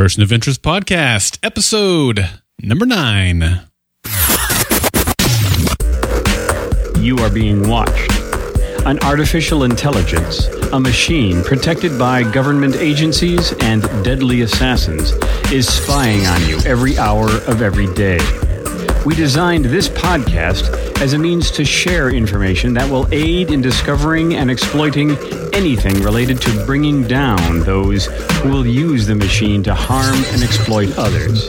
Person of Interest Podcast, episode number nine. You are being watched. An artificial intelligence, a machine protected by government agencies and deadly assassins, is spying on you every hour of every day. We designed this podcast as a means to share information that will aid in discovering and exploiting anything related to bringing down those who will use the machine to harm and exploit others.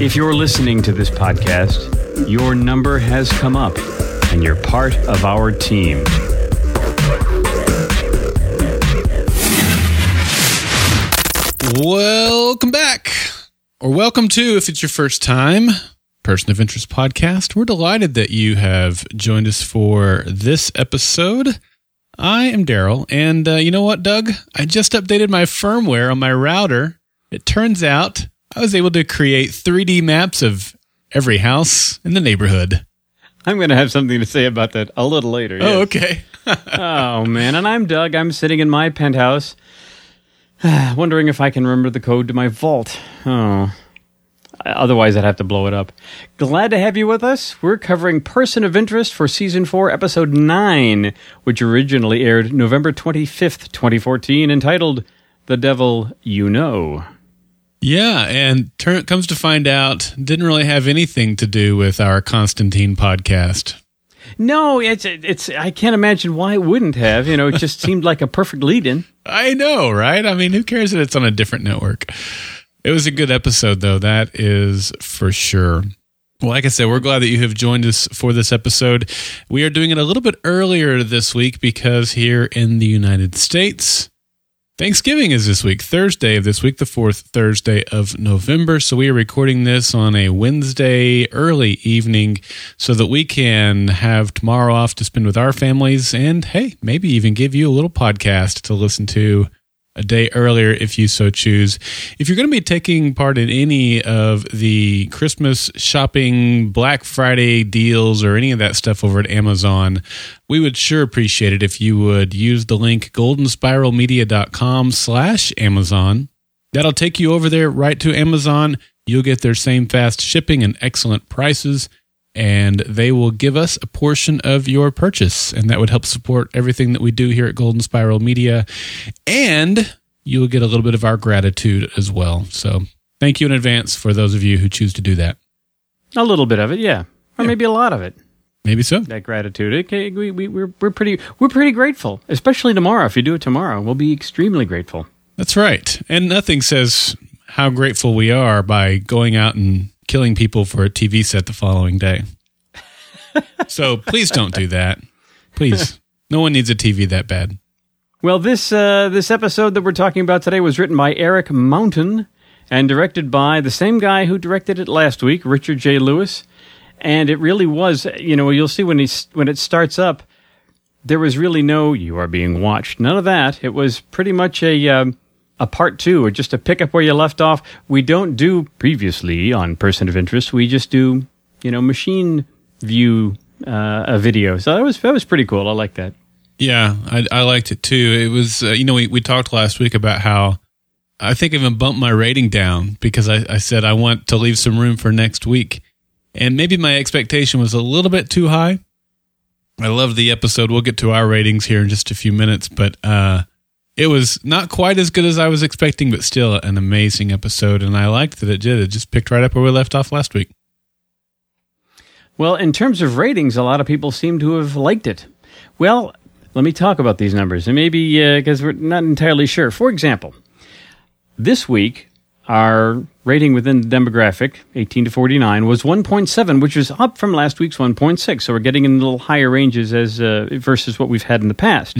If you're listening to this podcast, your number has come up and you're part of our team. Welcome back, or welcome to, if it's your first time, Person of Interest Podcast. We're delighted that you have joined us for this episode. I am Daryl, and uh, you know what, Doug? I just updated my firmware on my router. It turns out I was able to create 3D maps of every house in the neighborhood. I'm going to have something to say about that a little later. Oh, yes. okay. oh, man. And I'm Doug. I'm sitting in my penthouse, wondering if I can remember the code to my vault. Oh. Otherwise, I'd have to blow it up. Glad to have you with us. We're covering Person of Interest for Season 4, Episode 9, which originally aired November 25th, 2014, entitled The Devil You Know. Yeah, and turn, comes to find out, didn't really have anything to do with our Constantine podcast. No, it's it's. I can't imagine why it wouldn't have. You know, it just seemed like a perfect lead-in. I know, right? I mean, who cares that it's on a different network? It was a good episode, though. That is for sure. Well, like I said, we're glad that you have joined us for this episode. We are doing it a little bit earlier this week because here in the United States, Thanksgiving is this week, Thursday of this week, the fourth Thursday of November. So we are recording this on a Wednesday early evening so that we can have tomorrow off to spend with our families and, hey, maybe even give you a little podcast to listen to a day earlier if you so choose. If you're going to be taking part in any of the Christmas shopping, Black Friday deals, or any of that stuff over at Amazon, we would sure appreciate it if you would use the link goldenspiralmedia.com slash Amazon. That'll take you over there right to Amazon. You'll get their same fast shipping and excellent prices and they will give us a portion of your purchase. And that would help support everything that we do here at Golden Spiral Media. And you will get a little bit of our gratitude as well. So thank you in advance for those of you who choose to do that. A little bit of it, yeah, or Yeah. maybe a lot of it. Maybe so. That gratitude. Okay, we, we, we're we're pretty we're pretty grateful, especially tomorrow. If you do it tomorrow, we'll be extremely grateful. That's right. And nothing says how grateful we are by going out and killing people for a TV set the following day. so please don't do that. Please. No one needs a TV that bad. Well, this uh, this episode that we're talking about today was written by Erik Mountain and directed by the same guy who directed it last week, Richard J. Lewis. And it really was, you know, you'll see when he when it starts up, there was really no "you are being watched," none of that. It was pretty much a um, a part two, or just to pick up where you left off. We don't do previously on Person of Interest. We just do, you know, machine view uh, a video. So that was that was pretty cool. I like that. Yeah, I, I liked it too. It was, uh, you know, we, we talked last week about how I think even bumped my rating down because I, I said I want to leave some room for next week. And maybe my expectation was a little bit too high. I love the episode. We'll get to our ratings here in just a few minutes, but uh, it was not quite as good as I was expecting, but still an amazing episode. And I liked that it did. It just picked right up where we left off last week. Well, in terms of ratings, a lot of people seem to have liked it. Well, let me talk about these numbers, and maybe because we're not entirely sure. For example, this week, our rating within the demographic, 18 to 49, was 1.7, which is up from last week's 1.6. So we're getting in a little higher ranges as uh, versus what we've had in the past.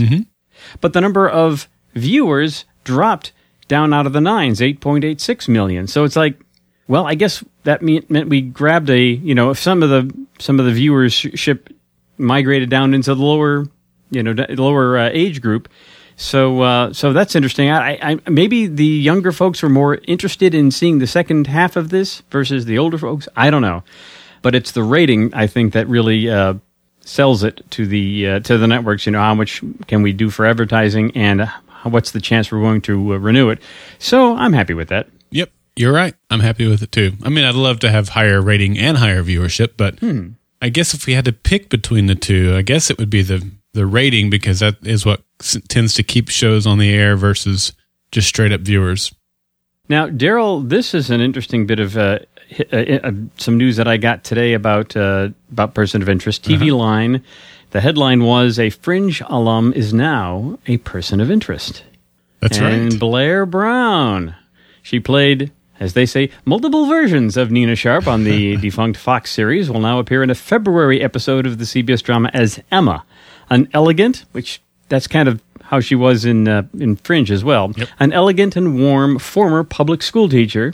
But the number of viewers dropped down out of the nines, 8.86 million. So it's like, well, I guess that mean, meant we grabbed a, you know, if some of the some of the viewership migrated down into the lower, you know, lower uh, age group. So, uh, so that's interesting. I, I, maybe the younger folks were more interested in seeing the second half of this versus the older folks. I don't know, but it's the rating I think that really uh, sells it to the uh, to the networks. You know, how much can we do for advertising, and what's the chance we're going to uh, renew it. So I'm happy with that. Yep, you're right. I'm happy with it too. I mean, I'd love to have higher rating and higher viewership, but Hmm. I guess if we had to pick between the two, I guess it would be the the rating because that is what s- tends to keep shows on the air versus just straight up viewers. Now, Daryl, this is an interesting bit of uh, uh, uh, some news that I got today about uh, about person of interest. TV Line. The headline was: "A Fringe alum is now a person of interest." That's and right. Blair Brown. She played, as they say, multiple versions of Nina Sharp on the defunct Fox series. Will now appear in a February episode of the CBS drama as Emma, an elegant, which that's kind of how she was in uh, in Fringe as well. An elegant and warm former public school teacher.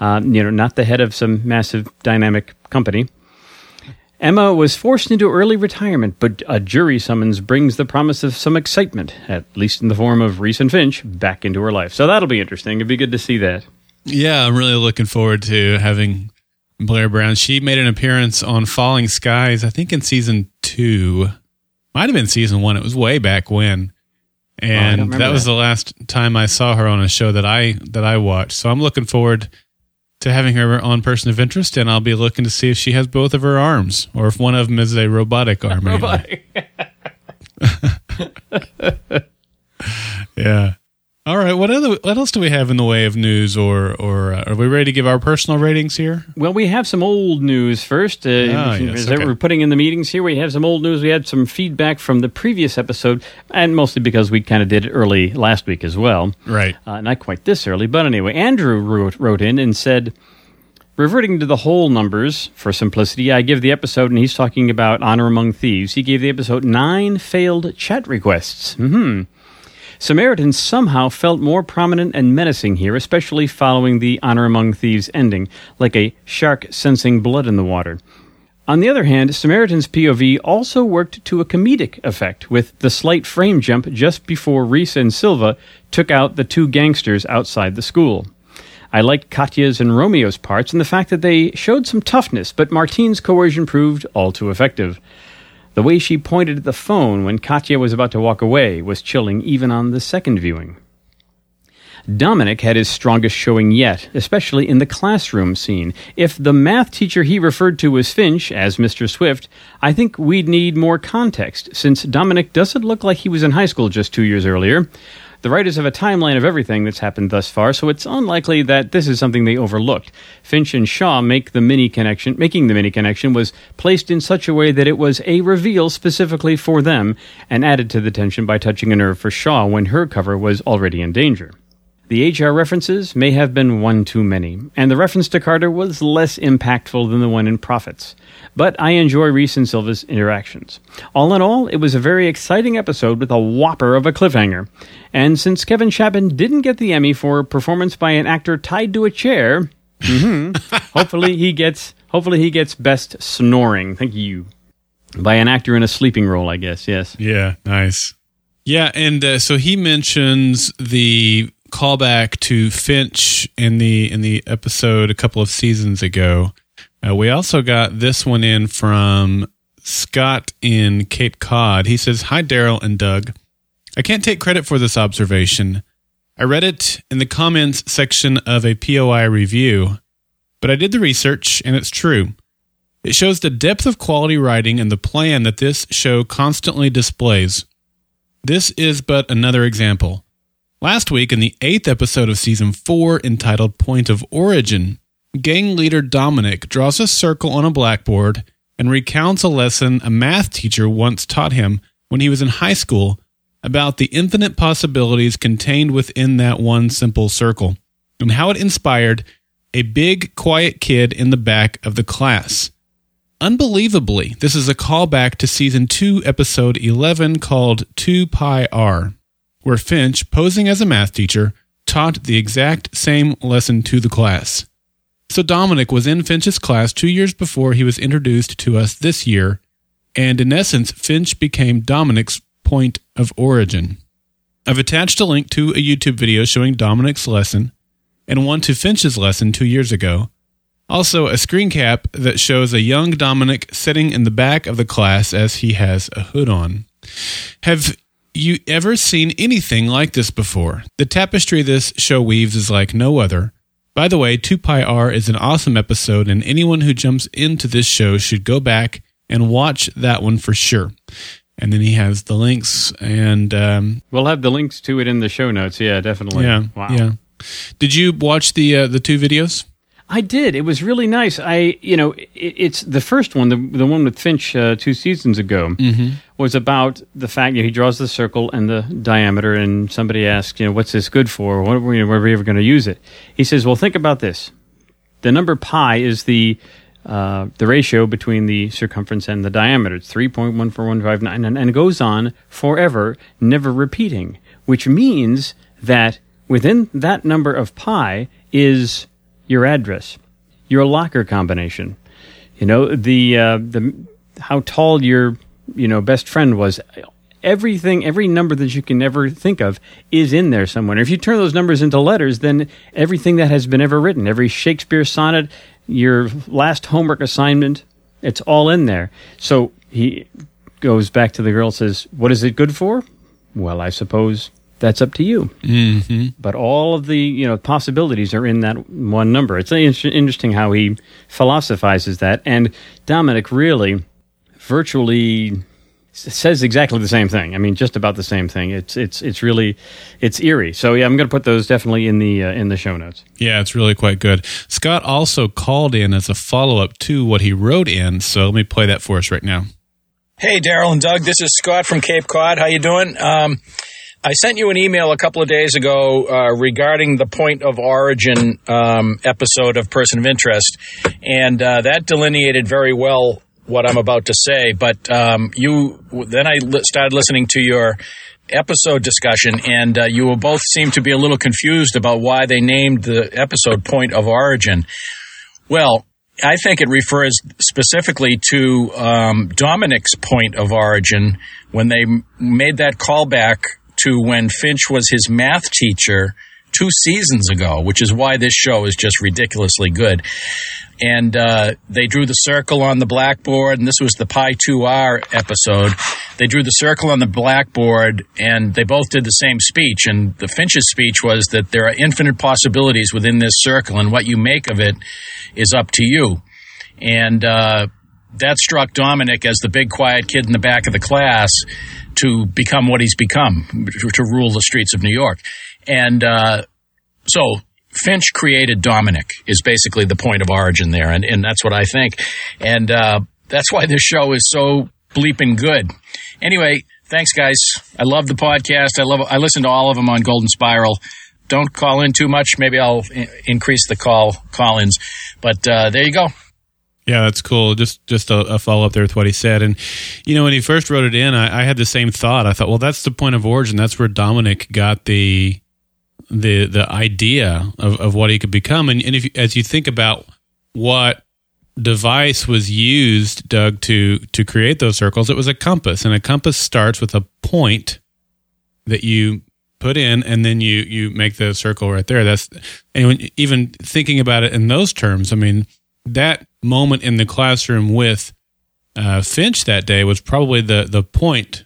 Uh, you know, not the head of some massive dynamic company. Emma was forced into early retirement, but a jury summons brings the promise of some excitement, at least in the form of Reese and Finch, back into her life. So that'll be interesting. It'd be good to see that. Yeah, I'm really looking forward to having Blair Brown. She made an appearance on Falling Skies, I think in season two. Might have been season one. It was way back when. And remember that was that. the last time I saw her on a show that I that I watched. So I'm looking forward to having her on Person of Interest, and I'll be looking to see if she has both of her arms, or if one of them is a robotic arm. maybe. Yeah. All right. What other what else do we have in the way of news, or or uh, are we ready to give our personal ratings here? Well, we have some old news first. Uh, Ah, yes, that okay. we're putting in the meetings here, we have some old news. We had some feedback from the previous episode, and mostly because we kind of did it early last week as well. Right. Uh, not quite this early, but anyway, Andrew wrote, wrote in and said, reverting to the whole numbers for simplicity, I give the episode, and he's talking about Honor Among Thieves. He gave the episode nine failed chat requests. Hmm. Samaritans somehow felt more prominent and menacing here, especially following the Honor Among Thieves ending, like a shark sensing blood in the water. On the other hand, Samaritan's POV also worked to a comedic effect with the slight frame jump just before Reese and Silva took out the two gangsters outside the school. I liked Katya's and Romeo's parts and the fact that they showed some toughness, but Martine's coercion proved all too effective. The way she pointed at the phone when Katya was about to walk away was chilling even on the second viewing. Dominic had his strongest showing yet, especially in the classroom scene. If the math teacher he referred to was Finch, as Mr. Swift, I think we'd need more context, since Dominic doesn't look like he was in high school just two years earlier. The writers have a timeline of everything that's happened thus far, so it's unlikely that this is something they overlooked. Finch and Shaw make the mini connection, making the mini connection was placed in such a way that it was a reveal specifically for them, and added to the tension by touching a nerve for Shaw when her cover was already in danger. The HR references may have been one too many, and the reference to Carter was less impactful than the one in Prophets. But I enjoy Reese and Silva's interactions. All in all, it was a very exciting episode with a whopper of a cliffhanger. And since Kevin Chapman didn't get the Emmy for performance by an actor tied to a chair, mhm, hopefully he gets hopefully he gets best snoring. Thank you. By an actor in a sleeping role, I guess. Yes. Yeah, nice. Yeah, and uh, so he mentions the callback to Finch in the in the episode a couple of seasons ago. Uh, we also got this one in from Scott in Cape Cod. He says, "Hi, Daryl and Doug. I can't take credit for this observation. I read it in the comments section of a POI review, but I did the research, and it's true." It shows the depth of quality writing and the plan that this show constantly displays. This is but another example. Last week, in the eighth episode of season four, entitled Point of Origin, gang leader Dominic draws a circle on a blackboard and recounts a lesson a math teacher once taught him when he was in high school about the infinite possibilities contained within that one simple circle and how it inspired a big, quiet kid in the back of the class. Unbelievably, this is a callback to season 2, episode 11, called 2 Pi R, where Finch, posing as a math teacher, taught the exact same lesson to the class. So Dominic was in Finch's class two years before he was introduced to us this year, and in essence, Finch became Dominic's point of origin. I've attached a link to a YouTube video showing Dominic's lesson and one to Finch's lesson two years ago. Also, a screen cap that shows a young Dominic sitting in the back of the class as he has a hood on. Have you ever seen anything like this before? The tapestry this show weaves is like no other. By the way, 2 Pi R is an awesome episode, and anyone who jumps into this show should go back and watch that one for sure. And then he has the links, and um, We'll have the links to it in the show notes. Yeah, definitely. yeah, Wow. yeah. Did you watch the uh, the two videos? I did. It was really nice. I, you know, it, it's the first one, the the one with Finch uh, two seasons ago, was about the fact you know, he draws the circle and the diameter, and somebody asks, you know, what's this good for? What are we, are we ever going to use it? He says, well, think about this. The number pi is the uh, the ratio between the circumference and the diameter. It's three point one four one five nine, and, and it goes on forever, never repeating. Which means that within that number of pi is your address, your locker combination. You know the uh, the how tall your you know best friend was. Everything, every number that you can ever think of is in there somewhere. If you turn those numbers into letters, then everything that has been ever written, every Shakespeare sonnet, your last homework assignment, it's all in there. So he goes back to the girl, and says, "What is it good for?" Well, I suppose that's up to you Mm-hmm. but all of the you know possibilities are in that one number. It's interesting how he philosophizes that, and Dominic really, virtually says exactly the same thing. I mean, just about the same thing. It's it's it's really it's eerie. So yeah, I'm going to put those definitely in the uh, in the show notes. Yeah, it's really quite good. Scott also called in as a follow up to what he wrote in, so let me play that for us right now. Hey, Daryl and Doug. This is Scott from Cape Cod. How you doing? Um, I sent you an email a couple of days ago uh, regarding the point of origin um, episode of Person of Interest, and uh, that delineated very well what I'm about to say. But um, you then I li- started listening to your episode discussion, and uh, you both seem to be a little confused about why they named the episode Point of Origin. Well, I think it refers specifically to um, Dominic's point of origin when they made that callback to when Finch was his math teacher two seasons ago, which is why this show is just ridiculously good. And uh, they drew the circle on the blackboard, and this was the Pi 2R episode. They drew the circle on the blackboard, and they both did the same speech. And the Finch's speech was that there are infinite possibilities within this circle, and what you make of it is up to you. And uh, that struck Dominic as the big, quiet kid in the back of the class to become what he's become, to rule the streets of New York. And uh, so Finch created Dominic is basically the point of origin there, and, and that's what I think. And uh, that's why this show is so bleeping good. Anyway, thanks guys. I love the podcast. I love. I listen to all of them on Golden Spiral. Don't call in too much. Maybe I'll increase the call call-ins. But uh, there you go. Yeah, that's cool. Just just a, a follow up there with what he said, and you know when he first wrote it in, I, I had the same thought. I thought, well, that's the point of origin. That's where Dominic got the the the idea of, of what he could become. And, and if as you think about what device was used, Doug, to to create those circles, it was a compass, and a compass starts with a point that you put in, and then you you make the circle right there. That's and even thinking about it in those terms, I mean that moment in the classroom with uh, Finch that day was probably the the point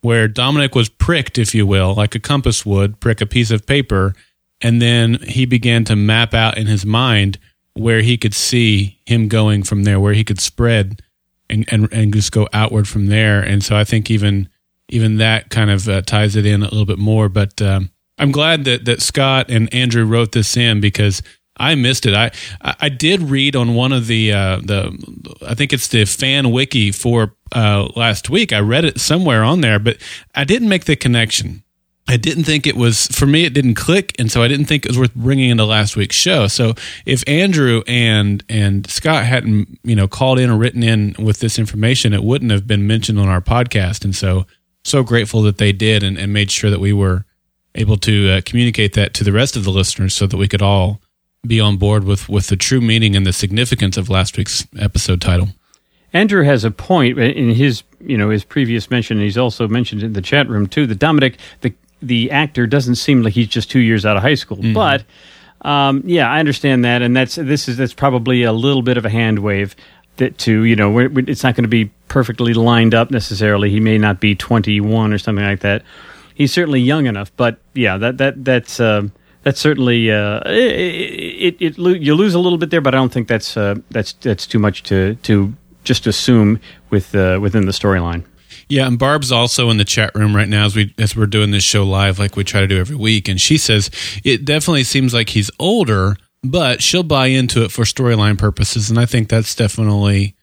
where Dominic was pricked, if you will, like a compass would prick a piece of paper, and then he began to map out in his mind where he could see him going from there, where he could spread and and, and just go outward from there. And so I think even even that kind of uh, ties it in a little bit more. But um, I'm glad that that Scott and Andrew wrote this in because I missed it. I I did read on one of the uh, the I think it's the fan wiki for uh, last week. I read it somewhere on there, but I didn't make the connection. I didn't think it was for me. It didn't click, and so I didn't think it was worth bringing into last week's show. So if Andrew and and Scott hadn't you know called in or written in with this information, it wouldn't have been mentioned on our podcast. And so so grateful that they did and, and made sure that we were able to uh, communicate that to the rest of the listeners, so that we could all be on board with with the true meaning and the significance of last week's episode title. Andrew has a point in his, you know, his previous mention. He's also mentioned in the chat room too that Dominic, the the actor, doesn't seem like he's just two years out of high school. But um, yeah, I understand that, and that's this is that's probably a little bit of a hand wave that to you know we're, we're- it's not going to be perfectly lined up necessarily. He may not be 21 or something like that. He's certainly young enough, but yeah, that that that's uh, that's certainly uh, it, it, it, You lose a little bit there, but I don't think that's uh, that's that's too much to to just assume with uh, within the storyline. Yeah, and Barb's also in the chat room right now as we as we're doing this show live, like we try to do every week, and she says it definitely seems like he's older, but she'll buy into it for storyline purposes, and I think that's definitely.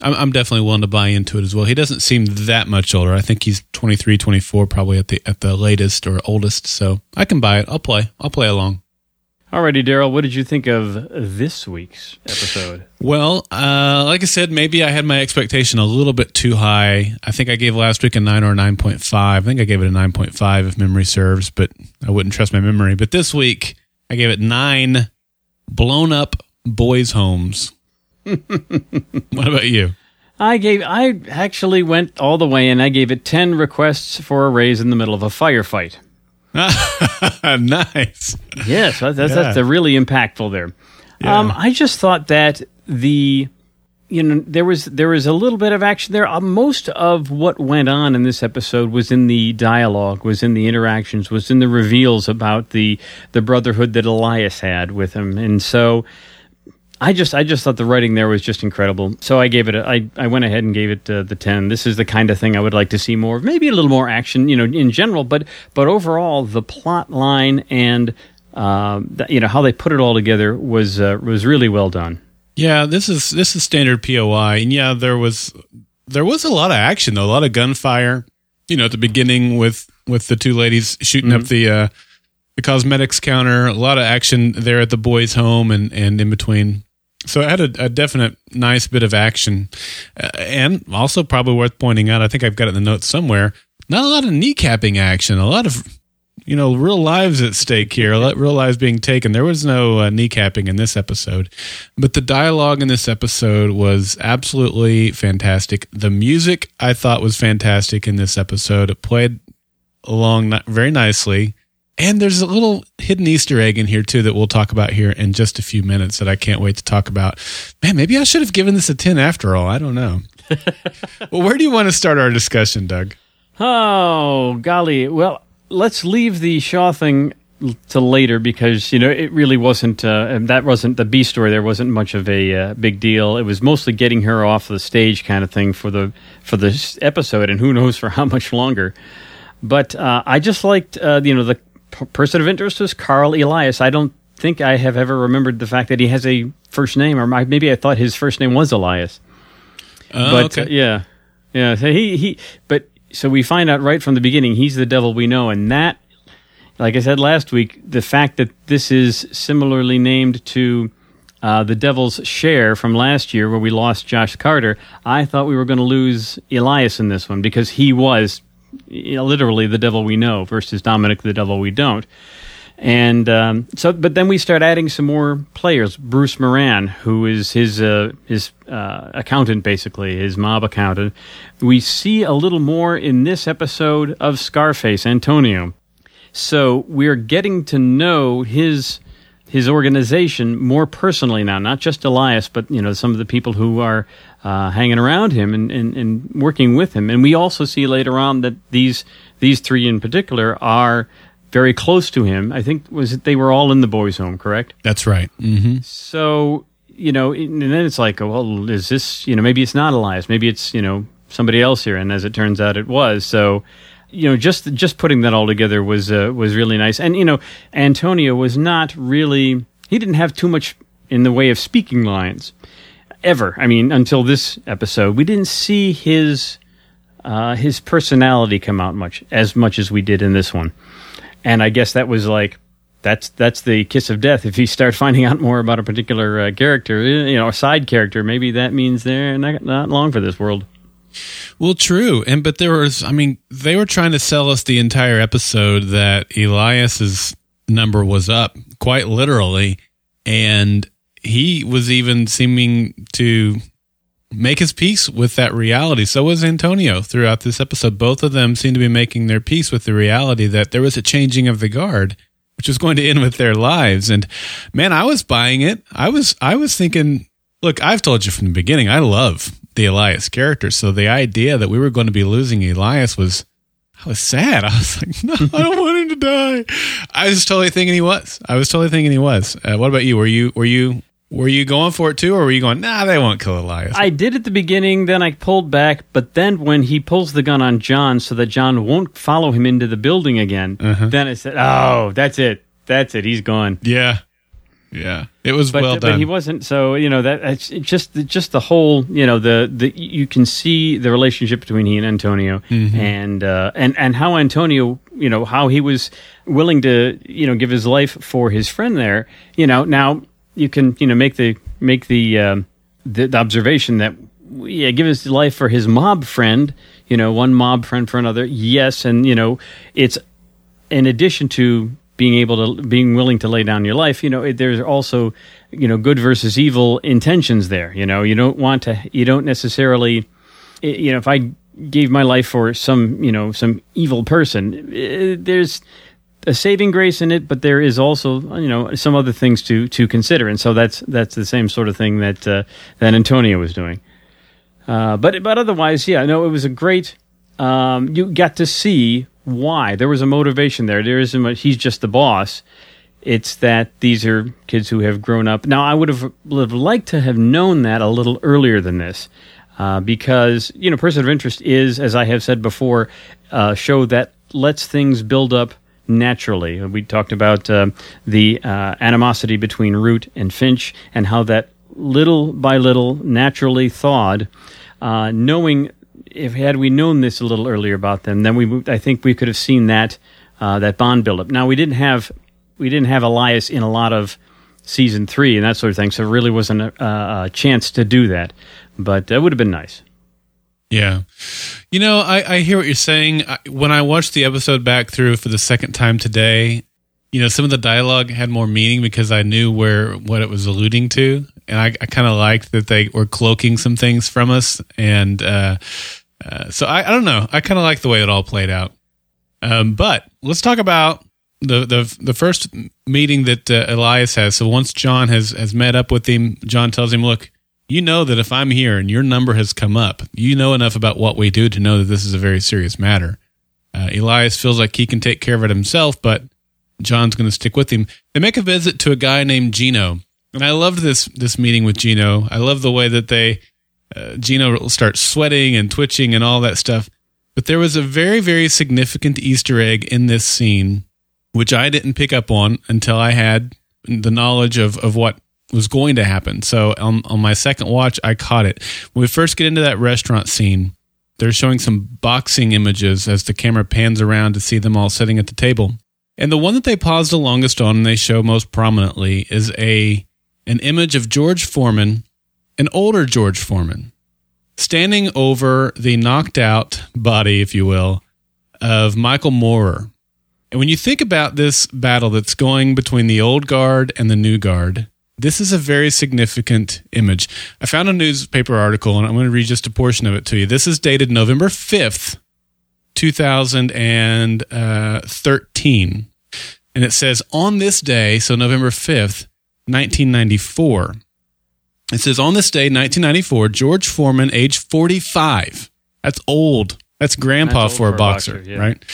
I'm, I'm definitely willing to buy into it as well. He doesn't seem that much older. I think he's 23, 24, probably at the at the latest or oldest. So I can buy it. I'll play. I'll play along. Alrighty, Daryl, what did you think of this week's episode? Well, uh, like I said, maybe I had my expectation a little bit too high. I think I gave last week a 9 or a 9.5. I think I gave it a 9.5 if memory serves, but I wouldn't trust my memory. But this week, I gave it 9 blown up boys' homes. what about you? I gave I actually went all the way and I gave it 10 requests for a raise in the middle of a firefight. nice. Yes, that's, yeah. that's really impactful there. Yeah. Um, I just thought that the you know there was there was a little bit of action there. Uh, most of what went on in this episode was in the dialogue, was in the interactions, was in the reveals about the the brotherhood that Elias had with him, and so I just I just thought the writing there was just incredible. So I gave it a, I, I went ahead and gave it uh, the 10. This is the kind of thing I would like to see more of. Maybe a little more action, you know, in general, but but overall the plot line and uh, you know how they put it all together was uh, was really well done. Yeah, this is this is standard POI. And yeah, there was there was a lot of action though, a lot of gunfire, you know, at the beginning with with the two ladies shooting mm-hmm. up the uh the cosmetics counter, a lot of action there at the boys' home and, and in between so it had a, a, definite nice bit of action, uh, and also probably worth pointing out. I think I've got it in the notes somewhere. Not a lot of kneecapping action. A lot of you know real lives at stake here. Real lives being taken. There was no uh, kneecapping in this episode, but the dialogue in this episode was absolutely fantastic. The music I thought was fantastic in this episode. It played along very nicely. And there's a little hidden Easter egg in here too that we'll talk about here in just a few minutes that I can't wait to talk about. Man, maybe I should have given this a 10 after all. I don't know. well, where do you want to start our discussion, Doug? Oh, golly. Well, let's leave the Shaw thing to later because you know it really wasn't uh, that wasn't the B story. There wasn't much of a uh, big deal. It was mostly getting her off the stage kind of thing for the for this episode, and who knows for how much longer. But uh, I just liked uh, you know the person of interest was Carl Elias. I don't think I have ever remembered the fact that he has a first name, or maybe I thought his first name was Elias. Oh, but okay. uh, yeah, yeah. So he he. But so we find out right from the beginning he's the devil we know, and that, like I said last week, the fact that this is similarly named to. Uh, the Devil's Share from last year, where we lost Joss Carter, I thought we were going to lose Elias in this one because he was you know, literally the devil we know versus Dominic the devil we don't. And um, so, but then we start adding some more players. Bruce Moran, who is his uh, his uh, accountant, basically his mob accountant. We see a little more in this episode of Scarface, Antonio. So we're getting to know his his organization more personally now, not just Elias, but you know some of the people who are uh, hanging around him and, and, and working with him. And we also see later on that these these three in particular are very close to him. I think was it they were all in the boys' home, correct? That's right. Mm-hmm. So you know, and then it's like, well, is this you know maybe it's not Elias, maybe it's you know somebody else here, and as it turns out, it was. So you know, just just putting that all together was uh, was really nice. And you know, Antonio was not really he didn't have too much in the way of speaking lines ever. I mean, until this episode, we didn't see his uh, his personality come out much as much as we did in this one. And I guess that was like that's that's the kiss of death. If you start finding out more about a particular uh, character, you know, a side character, maybe that means they're not, not long for this world. Well, true, and but there was, I mean, they were trying to sell us the entire episode that Elias's number was up, quite literally, and he was even seeming to make his peace with that reality. So was Antonio throughout this episode. Both of them seem to be making their peace with the reality that there was a changing of the guard, which was going to end with their lives. And man, I was buying it. I was, I was thinking, look, I've told you from the beginning, I love the Elias character. So the idea that we were going to be losing Elias was, I was sad. I was like, no, I don't want him to die. I was totally thinking he was. I was totally thinking he was. Uh, what about you? Were you, were you, were you going for it too, or were you going, nah, they won't kill Elias? I did at the beginning, then I pulled back, but then when he pulls the gun on John so that John won't follow him into the building again, Uh-huh. then I said, oh, that's it. That's it. He's gone. yeah. Yeah. It was But, well done. but he wasn't. So you know that just just the whole you know the the you can see the relationship between he and Antonio Mm-hmm. and uh, and and how Antonio you know how he was willing to you know give his life for his friend there. You know now you can you know make the make the um, the, the observation that yeah give his life for his mob friend. You know one mob friend for another. Yes, and you know it's in addition to being able to being willing to lay down your life you know it, there's also you know good versus evil intentions there you know you don't want to you don't necessarily you know if i gave my life for some you know some evil person eh, there's a saving grace in it but there is also you know some other things to to consider and so that's that's the same sort of thing that uh, that antonio was doing uh, but but otherwise, yeah, no, it was a great. Um, you got to see why there was a motivation there. There isn't much. He's just the boss. It's that these are kids who have grown up. Now, I would have, would have liked to have known that a little earlier than this, uh, because you know, person of interest is, as I have said before, a show that lets things build up naturally. We talked about uh, the uh, animosity between Root and Finch, and how that little by little naturally thawed. Uh, knowing if had we known this a little earlier about them, then we I think we could have seen that uh, that bond buildup. Now we didn't have we didn't have Elias in a lot of season three and that sort of thing, so it really wasn't a, a chance to do that. But that would have been nice. Yeah. You know, I, I hear what you're saying. When I watched the episode back through for the second time today, you know, some of the dialogue had more meaning because I knew where what it was alluding to. And I, I kind of liked that they were cloaking some things from us. And uh, uh, so I, I don't know. I kind of like the way it all played out. Um, but let's talk about the the the first meeting that uh, Elias has. So once John has has met up with him, John tells him, "Look, you know that if I'm here and your number has come up, you know enough about what we do to know that this is a very serious matter." Uh, Elias feels like he can take care of it himself, but John's going to stick with him. They make a visit to a guy named Gino, and I loved this this meeting with Gino. I love the way that they uh, Gino starts sweating and twitching and all that stuff. But there was a very very significant Easter egg in this scene, which I didn't pick up on until I had the knowledge of of what was going to happen. So on on my second watch, I caught it. When we first get into that restaurant scene, they're showing some boxing images as the camera pans around to see them all sitting at the table. And the one that they pause the longest on and they show most prominently is a an image of George Foreman, an older George Foreman, standing over the knocked out body, if you will, of Michael Moorer. And when you think about this battle that's going between the old guard and the new guard, this is a very significant image. I found a newspaper article and I'm going to read just a portion of it to you. This is dated November 5th, 2013. And it says, on this day, so November 5th, 1994, it says, on this day, 1994, George Foreman, age 45. That's old. That's grandpa That's old for a boxer, yeah. right?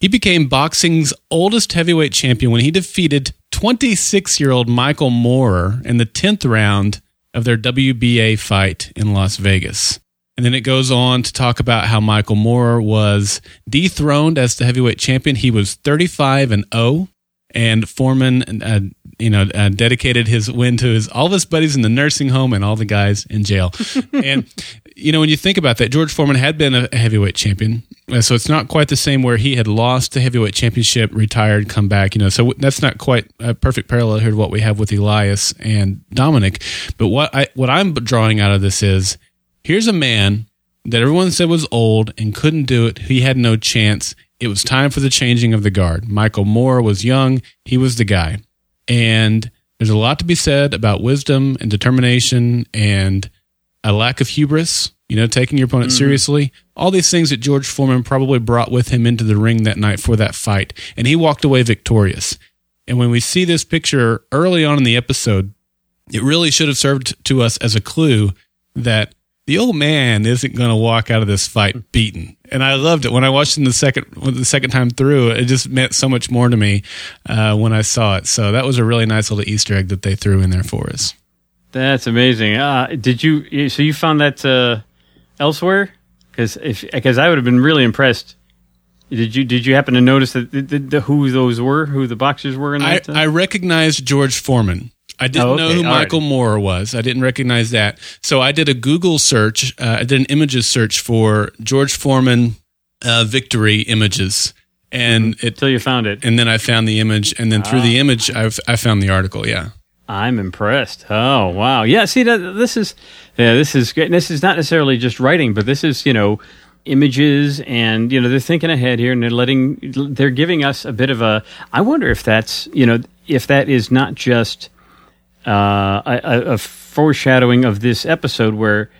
He became boxing's oldest heavyweight champion when he defeated 26 year old Michael Moorer in the 10th round of their WBA fight in Las Vegas. And then it goes on to talk about how Michael Moore was dethroned as the heavyweight champion. He was 35 and 0 and Foreman, uh, you know, uh, dedicated his win to his all of his buddies in the nursing home and all the guys in jail. and you know, when you think about that, George Foreman had been a heavyweight champion, uh, so it's not quite the same where he had lost the heavyweight championship, retired, come back. You know, so that's not quite a perfect parallel here to what we have with Elias and Dominic. But what I what I'm drawing out of this is here's a man that everyone said was old and couldn't do it. He had no chance. It was time for the changing of the guard. Michael Moore was young. He was the guy. And there's a lot to be said about wisdom and determination and a lack of hubris, you know, taking your opponent mm-hmm. seriously. All these things that George Foreman probably brought with him into the ring that night for that fight. And he walked away victorious. And when we see this picture early on in the episode, it really should have served to us as a clue that the old man isn't going to walk out of this fight beaten. And I loved it when I watched it the second the second time through. It just meant so much more to me uh, when I saw it. So that was a really nice little Easter egg that they threw in there for us. That's amazing. Uh, did you? So you found that uh, elsewhere? Because if because I would have been really impressed. Did you did you happen to notice that the, the, the, who those were? Who the boxers were in I, that? uh? I recognized George Foreman. I didn't Oh, know who All right. Michael Moore was. I didn't recognize that. So I did a Google search. Uh, I did an images search for George Foreman uh, victory images, and it Until you found it. and then I found the image, and then through Ah. the image, I've, I found the article. Yeah, I'm impressed. Oh wow, yeah. See, that, this is yeah, this is great. This is not necessarily just writing, but this is you know images and you know they're thinking ahead here and they're letting they're giving us a bit of a. I wonder if that's you know if that is not just uh, a, a- foreshadowing of this episode where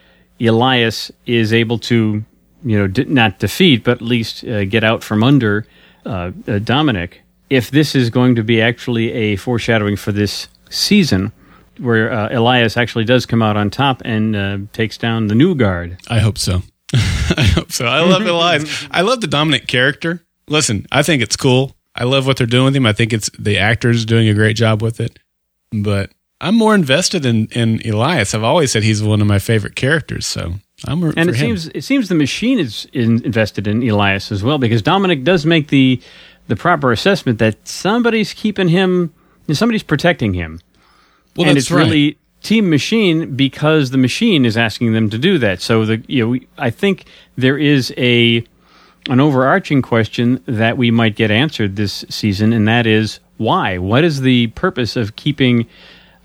Elias is able to you know d- not defeat but at least uh, get out from under uh, uh, Dominic. If this is going to be actually a foreshadowing for this season, where uh, Elias actually does come out on top and takes down the new guard. I hope so. I hope so. I love Elias. I love the Dominic character. Listen, I think it's cool. I love what they're doing with him. I think it's the actors doing a great job with it. But I'm more invested in, in Elias. I've always said he's one of my favorite characters. So I'm And it him. seems it seems the machine is in, invested in Elias as well because Dominic does make the the proper assessment that somebody's keeping him, somebody's protecting him. well, and that's it's right. really team machine because the machine is asking them to do that. So the you know we, I think there is a an overarching question that we might get answered this season, and that is why? What is the purpose of keeping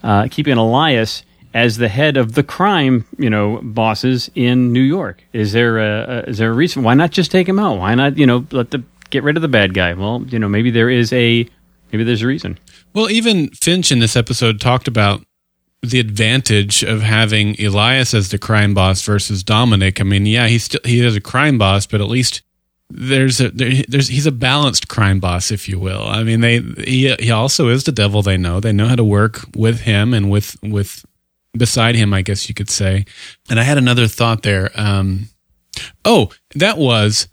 uh, keeping Elias as the head of the crime you know bosses in New York? Is there a, a is there a reason? Why not just take him out? Why not you know let the get rid of the bad guy? Well, you know maybe there is a maybe there's a reason. Well, even Finch in this episode talked about the advantage of having Elias as the crime boss versus Dominic. I mean, yeah, he's still he is a crime boss, but at least there's a there, there's he's a balanced crime boss, if you will. I mean, they he he also is the devil. They know they know how to work with him and with with beside him, I guess you could say. And I had another thought there. Um, oh, that was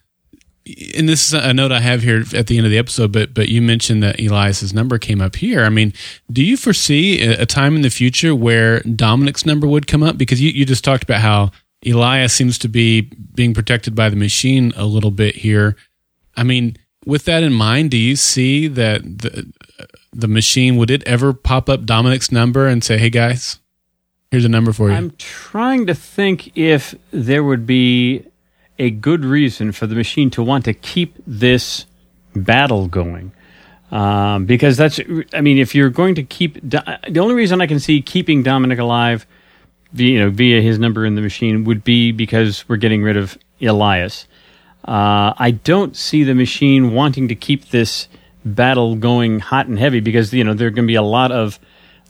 and this is a note I have here at the end of the episode, but but you mentioned that Elias's number came up here. I mean, do you foresee a, a time in the future where Dominic's number would come up? Because you, you just talked about how Elias seems to be being protected by the machine a little bit here. I mean, with that in mind, do you see that the the machine would it ever pop up Dominic's number and say, "Hey guys, here's a number for you"? I'm trying to think if there would be a good reason for the machine to want to keep this battle going. Um, because that's, I mean, if you're going to keep, the only reason I can see keeping Dominic alive, via, you know, via his number in the machine would be because we're getting rid of Elias. Uh, I don't see the machine wanting to keep this battle going hot and heavy because you know there are going to be a lot of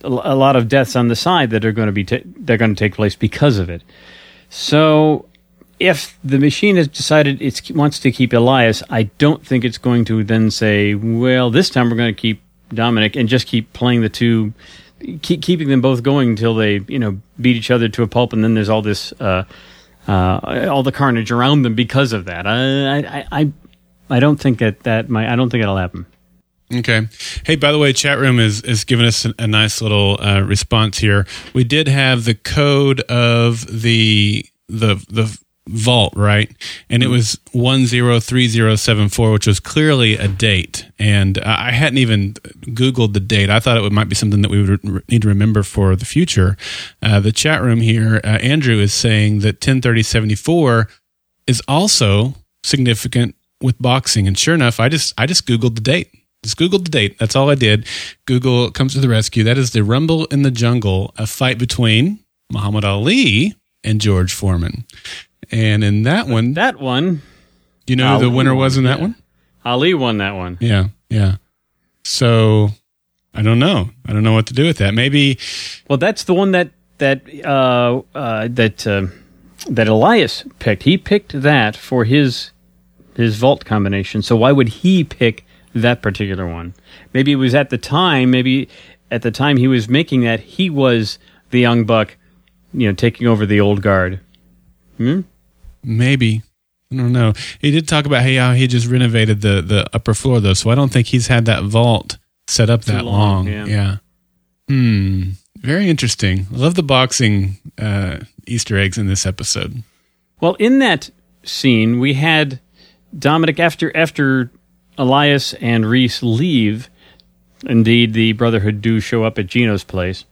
a lot of deaths on the side that are going to be ta- they're going to take place because of it. So, if the machine has decided it wants to keep Elias, I don't think it's going to then say, "Well, this time we're going to keep Dominic and just keep playing the two, keep keeping them both going until they you know beat each other to a pulp, and then there's all this." Uh, uh, all the carnage around them because of that. I, I, I, I don't think that that might. I don't think it'll happen. Okay. Hey, by the way, chat room is is giving us a, a nice little uh, response here. We did have the code of the the the vault, right? And it was one zero three zero seven four, which was clearly a date. And I hadn't even Googled the date. I thought it might be something that we would need to remember for the future. Uh, the chat room here, uh, Andrew is saying that ten thirty seventy four is also significant with boxing. And sure enough, I just I just Googled the date. Just Googled the date. That's all I did. Google comes to the rescue. That is the Rumble in the Jungle, a fight between Muhammad Ali and George Foreman. And in that one, That one, you know who the winner was in that yeah. one? Ali won that one. Yeah, yeah. So I don't know. I don't know what to do with that. Maybe Well, that's the one that that uh, uh, that uh, that Elias picked. He picked that for his his vault combination. So why would he pick that particular one? Maybe it was at the time. Maybe at the time he was making that, he was the young buck, you know, taking over the old guard. Hmm? Maybe. I don't know. He did talk about how he just renovated the, the upper floor, though, so I don't think he's had that vault set up that long. long, yeah. yeah. Hmm. Very interesting. I love the boxing uh, Easter eggs in this episode. Well, in that scene, we had Dominic after after Elias and Reese leave. Indeed, the Brotherhood do show up at Gino's place,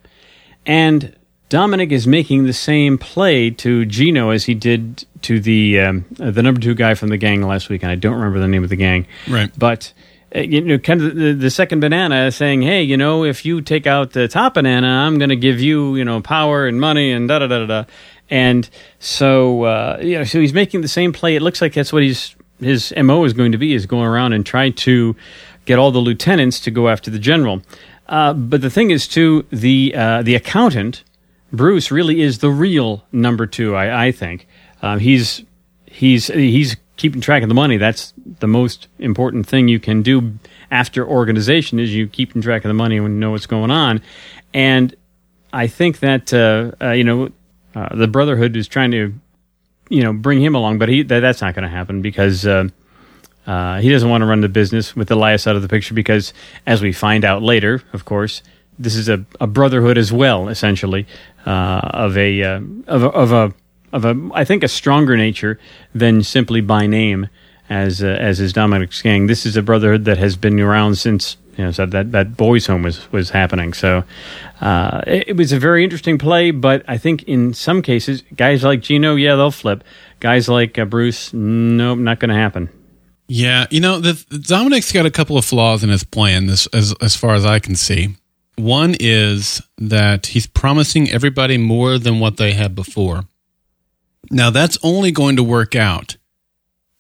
and Dominic is making the same play to Gino as he did to the um, the number two guy from the gang last week, and I don't remember the name of the gang. Right. But uh, you know, kind of the, the second banana saying, "Hey, you know, if you take out the top banana, I'm going to give you, you know, power and money and da da da da." da. And so, uh, you know, so he's making the same play. It looks like that's what he's his mo is going to be: is going around and try to get all the lieutenants to go after the general. Uh, but the thing is, too, the uh, the accountant Bruce really is the real number two. I, I think um, he's he's he's keeping track of the money. That's the most important thing you can do after organization is you keeping track of the money and know what's going on. And I think that uh, uh, you know uh, the Brotherhood is trying to you know bring him along, but he that, that's not going to happen because. Uh, uh, he doesn't want to run the business with Elias out of the picture because, as we find out later, of course, this is a, a brotherhood as well, essentially, uh, of a of a of a of a I think a stronger nature than simply by name as uh, as is Dominic's gang. This is a brotherhood that has been around since you know so that that boys' home was was happening. So uh, it, it was a very interesting play, but I think in some cases, guys like Gino, yeah, they'll flip. Guys like uh, Bruce, nope, not going to happen. Yeah, you know, the, Dominic's got a couple of flaws in his plan, this, as as far as I can see. One is that he's promising everybody more than what they had before. Now, that's only going to work out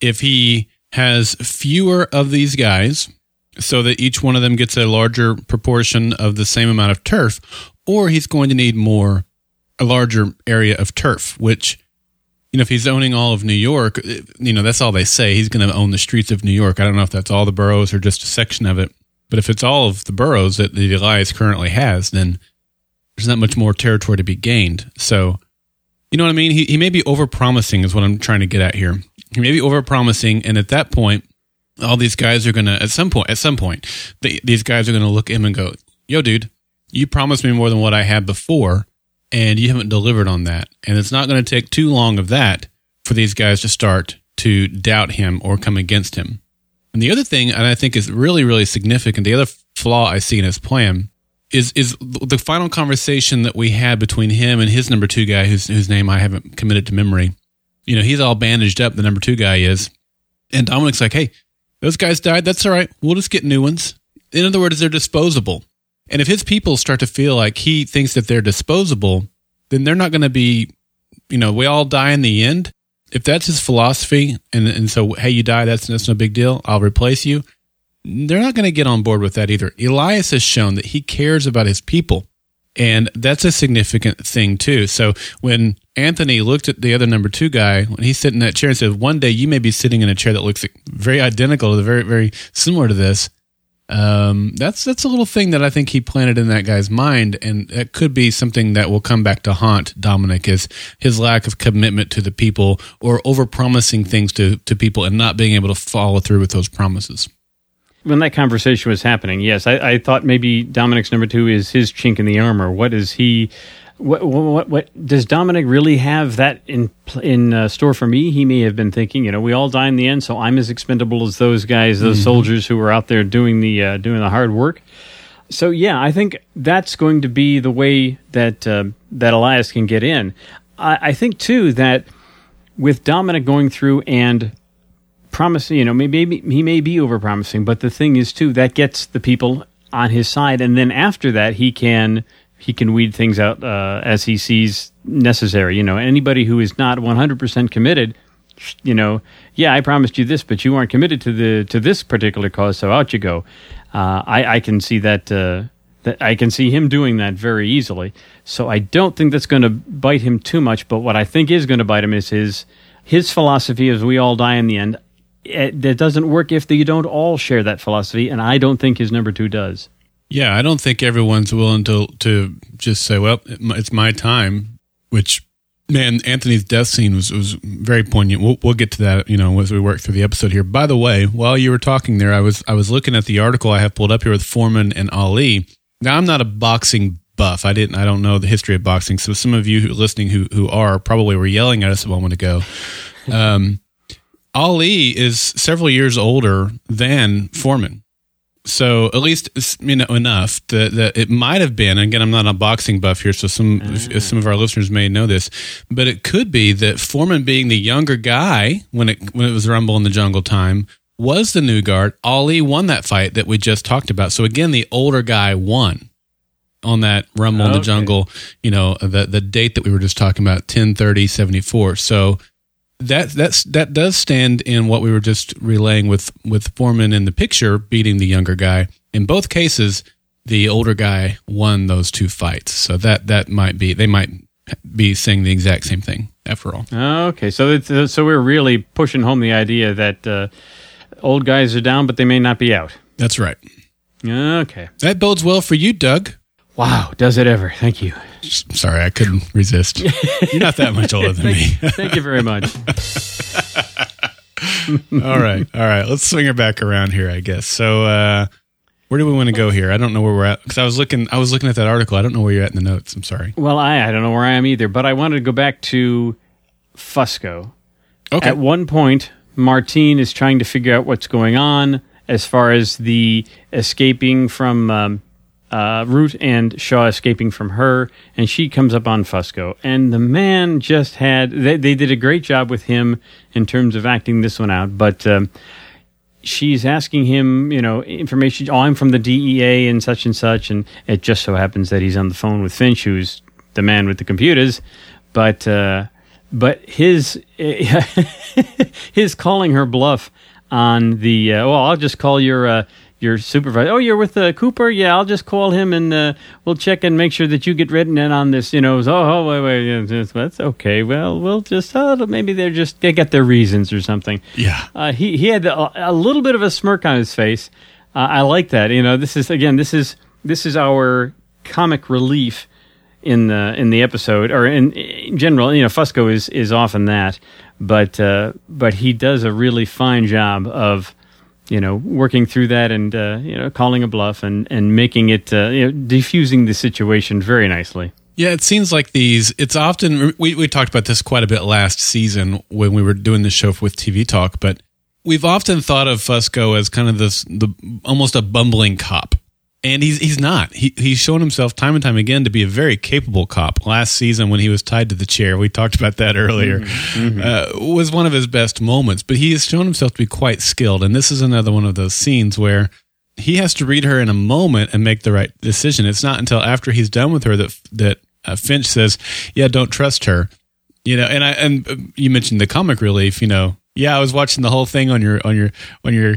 if he has fewer of these guys so that each one of them gets a larger proportion of the same amount of turf, or he's going to need more, a larger area of turf, which, you know, if he's owning all of New York, eh, you know, that's all they say. He's going to own the streets of New York. I don't know if that's all the boroughs or just a section of it. But if it's all of the boroughs that the Elias currently has, then there's not much more territory to be gained. So, you know what I mean? He, he may be overpromising, is what I'm trying to get at here. He may be overpromising, and at that point, all these guys are gonna at some point at some point these guys are gonna look at him and go, "Yo, dude, you promised me more than what I had before, and you haven't delivered on that." And it's not going to take too long of that for these guys to start to doubt him or come against him. And the other thing, and I think is really, really significant, the other flaw I see in his plan is is the final conversation that we had between him and his number two guy, whose whose name I haven't committed to memory. You know, he's all bandaged up. The number two guy is, and Dominic's like, "Hey, those guys died. That's all right. We'll just get new ones." In other words, they're disposable. And if his people start to feel like he thinks that they're disposable, then they're not going to be, you know, we all die in the end if that's his philosophy, and and so hey, you die, that's that's no big deal. I'll replace you. They're not going to get on board with that either. Elias has shown that he cares about his people, and that's a significant thing too. So when Anthony looked at the other number two guy when he's sitting in that chair and said, "One day you may be sitting in a chair that looks very identical, to the very very similar to this." Um, that's that's a little thing that I think he planted in that guy's mind, and that could be something that will come back to haunt Dominic is his lack of commitment to the people or over promising things to to people and not being able to follow through with those promises. When that conversation was happening, yes, I, I thought maybe Dominic's number two is his chink in the armor. What is he? What, what, what does Dominic really have that in in uh, store for me? He may have been thinking, you know, we all die in the end, so I'm as expendable as those guys, those mm-hmm. soldiers who were out there doing the uh, doing the hard work. So yeah, I think that's going to be the way that uh, that Elias can get in. I, I think too that with Dominic going through and promising, you know, maybe, he may be over promising, but the thing is too that gets the people on his side, and then after that he can he can weed things out uh, as he sees necessary. You know, anybody who is not 100% committed, you know, yeah, I promised you this, but you aren't committed to the to this particular cause, so out you go. Uh, I, I can see that, uh, that I can see him doing that very easily. So I don't think that's going to bite him too much. But what I think is going to bite him is his his philosophy is we all die in the end. It, that doesn't work if you don't all share that philosophy, and I don't think his number two does. Yeah, I don't think everyone's willing to to just say, "Well, it's my time," which Man, Anthony's death scene was, was very poignant. We'll, we'll get to that, you know, as we work through the episode here. By the way, while you were talking there, I was I was looking at the article I have pulled up here with Foreman and Ali. Now, I'm not a boxing buff. I didn't. I don't know the history of boxing. So some of you who, listening who who are probably were yelling at us a moment ago. Um, Ali is several years older than Foreman so at least you know enough that, that it might have been. Again, I'm not a boxing buff here, so some uh. some of our listeners may know this, but it could be that Foreman, being the younger guy when it when it was Rumble in the Jungle time, was the new guard. Ali won that fight that we just talked about. So again, the older guy won on that Rumble okay. in the Jungle. You know the the date that we were just talking about, 10 30 74. So that that's that does stand in what we were just relaying with with Foreman in the picture beating the younger guy. In both cases, the older guy won those two fights. So that that might be they might be saying the exact same thing after all. Okay, so so we're really pushing home the idea that uh, old guys are down, but they may not be out. That's right. Okay, that bodes well for you, Doug. Wow, does it ever? Thank you. Sorry, I couldn't resist. You're not that much older than thank, me. thank you very much. all right, all right. Let's swing it back around here, I guess. So, uh, where do we want to go here? I don't know where we're at because I was looking. I was looking at that article. I don't know where you're at in the notes. I'm sorry. Well, I I don't know where I am either. But I wanted to go back to Fusco. Okay. At one point, Martine is trying to figure out what's going on as far as the escaping from. Um, uh, Root and Shaw escaping from her, and she comes up on Fusco. And the man just had, they, they did a great job with him in terms of acting this one out, but um, she's asking him, you know, information. Oh, I'm from the DEA and such and such. And it just so happens that he's on the phone with Finch, who's the man with the computers. But, uh, but his, his calling her bluff on the, uh, well, I'll just call your, uh, your supervisor. Oh, you're with uh, Cooper? Yeah, I'll just call him and uh, we'll check and make sure that you get written in on this. You know, oh, oh wait, wait, that's okay. Well, we'll just oh, maybe they're just they got their reasons or something. Yeah. Uh, he he had a, a, little bit of a smirk on his face. Uh, I like that. You know, this is again, this is this is our comic relief in the in the episode or in, in general. You know, Fusco is is often that, but uh, but he does a really fine job of you know, working through that and uh, you know, calling a bluff and and making it, uh, you know, diffusing the situation very nicely. Yeah, it seems like these. It's often we we talked about this quite a bit last season when we were doing the show with TV Talk, but we've often thought of Fusco as kind of this the almost a bumbling cop and he's he's not. He he's shown himself time and time again to be a very capable cop. Last season, when he was tied to the chair, we talked about that earlier, mm-hmm. uh, was one of his best moments. But he has shown himself to be quite skilled, and this is another one of those scenes where he has to read her in a moment and make the right decision. It's not until after he's done with her that that uh, Finch says, "Yeah, don't trust her." You know, and I and uh, you mentioned the comic relief. You know, yeah, I was watching the whole thing on your on your on your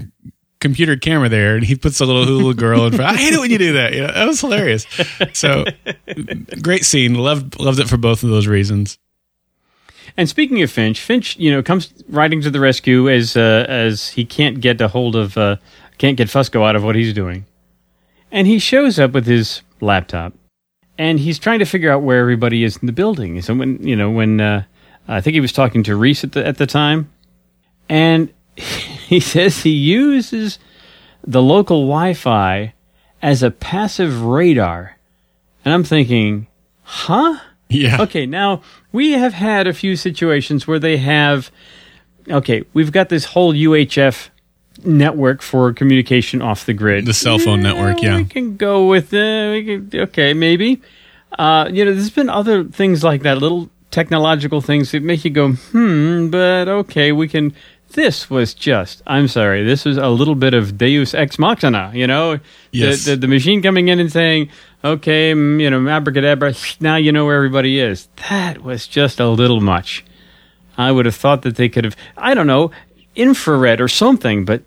computer camera there, and he puts a little hula girl in front. I hate it when you do that. You know, that was hilarious. So great scene. Loved loved it for both of those reasons. And speaking of Finch, Finch, you know, comes riding to the rescue as uh, as he can't get a hold of uh, can't get Fusco out of what he's doing, and he shows up with his laptop, and he's trying to figure out where everybody is in the building. So when you know when uh, I think he was talking to Reese at the at the time, and he says he uses the local Wi-Fi as a passive radar. And I'm thinking, huh? Yeah. Okay, now we have had a few situations where they have okay, we've got this whole UHF network for communication off the grid. The cell phone yeah, network, yeah. We can go with uh, we can, okay, maybe. Uh, you know, there's been other things like that, little technological things that make you go, hmm, but okay, we can this was just i'm sorry this was a little bit of deus ex machina you know yes. the, the, the machine coming in and saying okay you know abracadabra now you know where everybody is that was just a little much i would have thought that they could have i don't know infrared or something but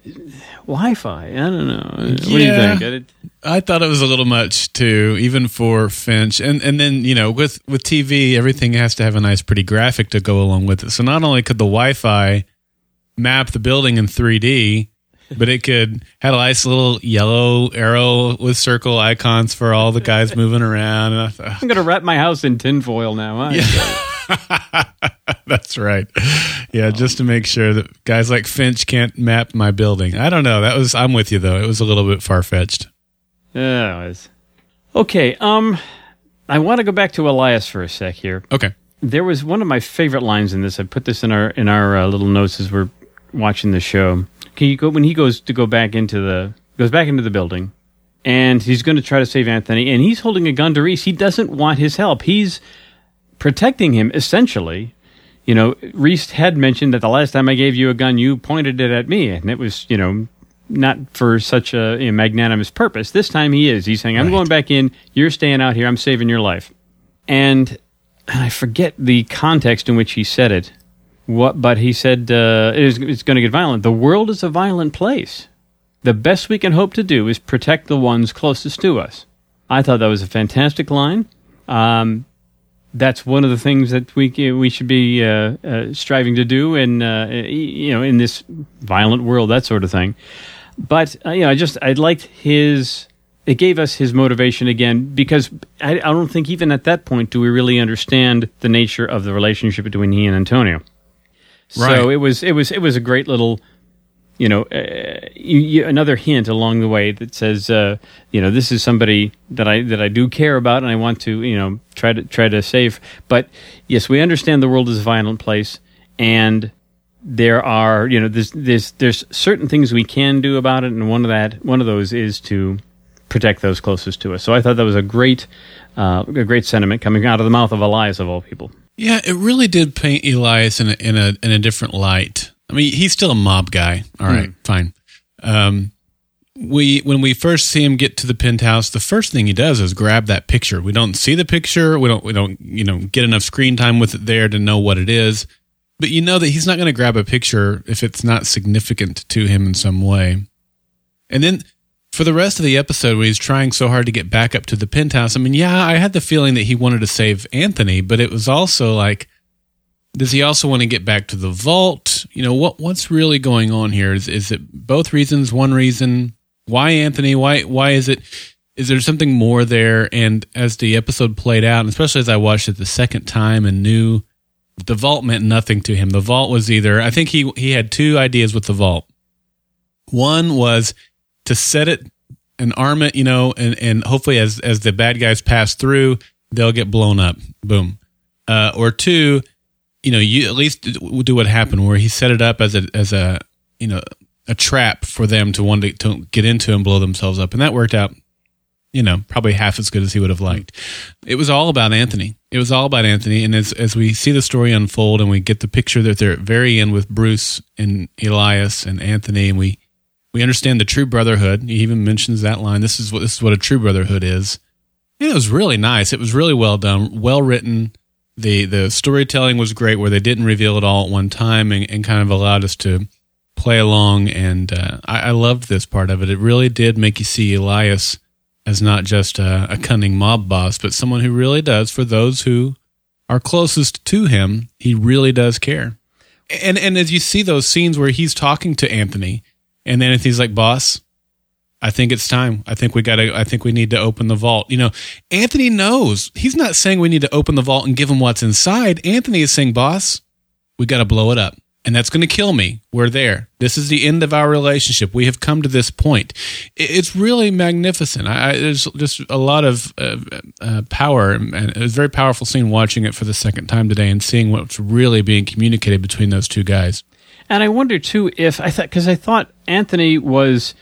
wi-fi i don't know what yeah, do you think I thought it was a little much too, even for Finch. And and then you know with with TV, everything has to have a nice, pretty graphic to go along with it. So not only could the Wi-Fi map the building in 3D, but it could had a nice little yellow arrow with circle icons for all the guys moving around. And I thought, I'm going to wrap my house in tinfoil now. Yeah. That's right. Yeah, just to make sure that guys like Finch can't map my building. I don't know. That was I'm with you though. It was a little bit far fetched. Yeah, it was. Okay, um I want to go back to Elias for a sec here. Okay. There was one of my favorite lines in this. I put this in our in our uh, little notes as we're watching the show. Can you go when he goes to go back into the goes back into the building, and he's going to try to save Anthony, and he's holding a gun to Reese. He doesn't want his help. He's protecting him essentially. You know, Reese had mentioned that the last time I gave you a gun, you pointed it at me, and it was you know not for such a, a magnanimous purpose. This time he is. He's saying, "I'm Right. going back in. You're staying out here. I'm saving your life." And I forget the context in which he said it. What? But he said uh, it is, it's going to get violent. The world is a violent place. The best we can hope to do is protect the ones closest to us. I thought that was a fantastic line. Um, that's one of the things that we we should be uh, uh, striving to do, in uh, you know, in this violent world, that sort of thing. But uh, you know, I just I liked his. It gave us his motivation again because I, I don't think even at that point do we really understand the nature of the relationship between he and Antonio. So it was it was it was a great little, you know, uh, you, you, another hint along the way that says, uh, you know, this is somebody that I that I do care about and I want to you know try to try to save. But yes, we understand the world is a violent place and there are you know there's there's there's certain things we can do about it. And one of that one of those is to protect those closest to us. So i thought that was a great uh, a great sentiment coming out of the mouth of elias of all people Yeah, it really did paint Elias in a, in a in a different light. I mean, he's still a mob guy. All right, fine. Um, we when we first see him get to the penthouse, the first thing he does is grab that picture. We don't see the picture. We don't we don't you know get enough screen time with it there to know what it is. But you know that he's not going to grab a picture if it's not significant to him in some way. And then for the rest of the episode, where he's trying so hard to get back up to the penthouse, I mean, yeah, I had the feeling that he wanted to save Anthony, but it was also like, does he also want to get back to the vault? You know, what what's really going on here? Is is it both reasons? One reason? Why Anthony? Why why is it? Is there something more there? And as the episode played out, and especially as I watched it the second time and knew the vault meant nothing to him. The vault was either I think he he had two ideas with the vault. One was to set it and arm it, you know, and, and hopefully as as the bad guys pass through, they'll get blown up. Boom. Uh, or two, you know, you at least do what happened where he set it up as a as a you know a trap for them to want to, to get into and blow themselves up, and that worked out. You know, probably half as good as he would have liked. It was all about Anthony. It was all about Anthony, and as as we see the story unfold, and we get the picture that they're at very end with Bruce and Elias and Anthony, and we we understand the true brotherhood. He even mentions that line. This is what this is what a true brotherhood is. And it was really nice. It was really well done, well written. the The storytelling was great, where they didn't reveal it all at one time, and, and kind of allowed us to play along. And uh, I, I loved this part of it. It really did make you see Elias as not just a, a cunning mob boss, but someone who really does for those who are closest to him. He really does care. And and as you see those scenes where he's talking to Anthony, and then Anthony's like, "Boss, I think it's time. I think we got to. I think we need to open the vault." You know, Anthony knows he's not saying we need to open the vault and give him what's inside. Anthony is saying, "Boss, we got to blow it up." And that's going to kill me. We're there. This is the end of our relationship. We have come to this point. It's really magnificent. I, I, there's just a lot of uh, uh, power, and it was a very powerful scene watching it for the second time today and seeing what's really being communicated between those two guys. And I wonder too if I thought because I thought Anthony was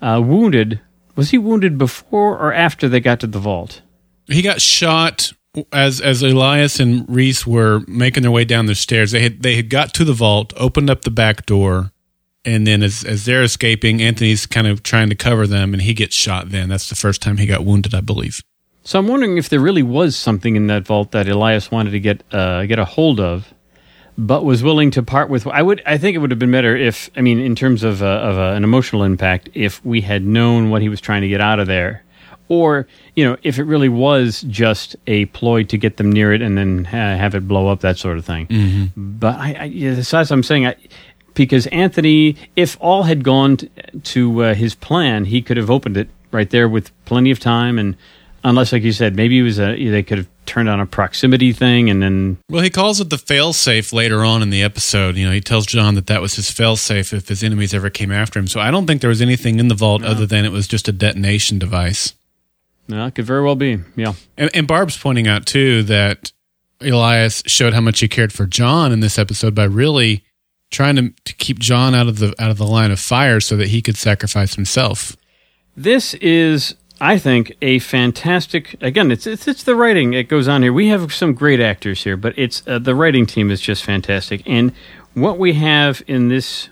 uh, wounded. Was he wounded before or after they got to the vault? He got shot as as Elias and Reese were making their way down the stairs. They had they had got to the vault, opened up the back door, and then as as they're escaping, Anthony's kind of trying to cover them, and he gets shot. Then that's the first time he got wounded, I believe. So I'm wondering if there really was something in that vault that Elias wanted to get uh, get a hold of, but was willing to part with. I would. I think it would have been better if, I mean, in terms of uh, of uh, an emotional impact, if we had known what he was trying to get out of there, or you know, if it really was just a ploy to get them near it and then ha- have it blow up, that sort of thing. But I, I yeah, as I'm saying. I, because Anthony, if all had gone t- to uh, his plan, he could have opened it right there with plenty of time and unless like you said maybe he was a, they could have turned on a proximity thing, and then Well, he calls it the failsafe later on in the episode. You know, he tells John that that was his failsafe if his enemies ever came after him. So I don't think there was anything in the vault other than it was just a detonation device. no, it could very well be. Yeah, And, and Barb's pointing out too that Elias showed how much he cared for John in this episode by really trying to, to keep John out of the out of the line of fire so that he could sacrifice himself. this is. I think a fantastic. Again, it's it's, it's the writing. It goes on here. We have some great actors here, but it's uh, the writing team is just fantastic. And what we have in this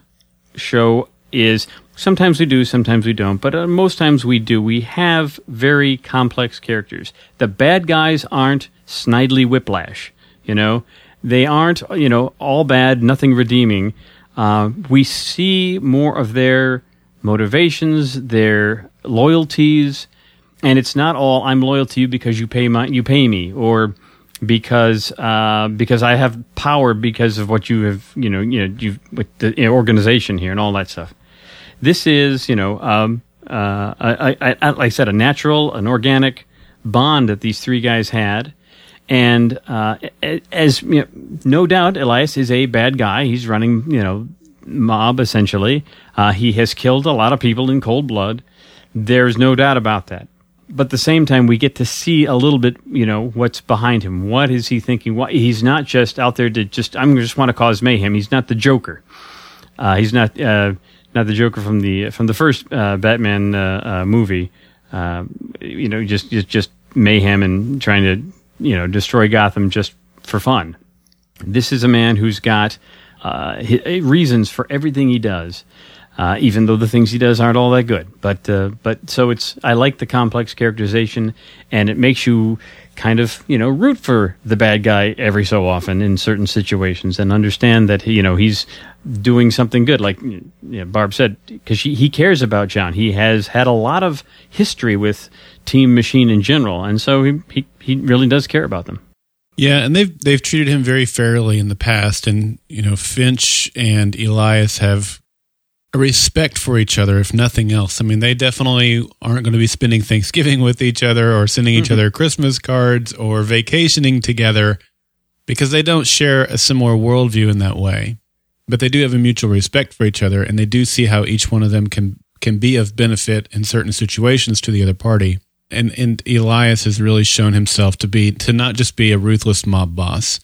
show is sometimes we do, sometimes we don't, but uh, most times we do. We have very complex characters. The bad guys aren't Snidely Whiplash, you know. They aren't, you know, all bad, nothing redeeming. Uh, we see more of their motivations, their loyalties, and it's not all I'm loyal to you because you pay my you pay me or because uh, because I have power because of what you have you know you know you've with the you organization here and all that stuff. This is you know um, uh, I, I, I, like I said a natural an organic bond that these three guys had. And uh, as you know, no doubt, Elias is a bad guy. He's running, you know, mob essentially. Uh, he has killed a lot of people in cold blood. There's no doubt about that. But at the same time, we get to see a little bit, you know, what's behind him. What is he thinking? He's not just out there to just I'm just want to cause mayhem. He's not the Joker. Uh, he's not uh, not the Joker from the from the first uh, Batman uh, uh, movie. Uh, you know, just, just just mayhem and trying to you know destroy Gotham just for fun. This is a man who's got reasons for everything he does, uh, even though the things he does aren't all that good. But uh, but so it's I like the complex characterization, and it makes you kind of you know root for the bad guy every so often in certain situations, and understand that you know he's doing something good. Like you know, Barb said, because he cares about John. He has had a lot of history with Team Machine in general, and so he he, he really does care about them. Yeah, and they've they've treated him very fairly in the past, and you know Finch and Elias have respect for each other, if nothing else. I mean, they definitely aren't going to be spending Thanksgiving with each other, or sending each mm-hmm. other Christmas cards, or vacationing together, because they don't share a similar worldview in that way. But they do have a mutual respect for each other, and they do see how each one of them can can be of benefit in certain situations to the other party and and Elias has really shown himself to be to not just be a ruthless mob boss.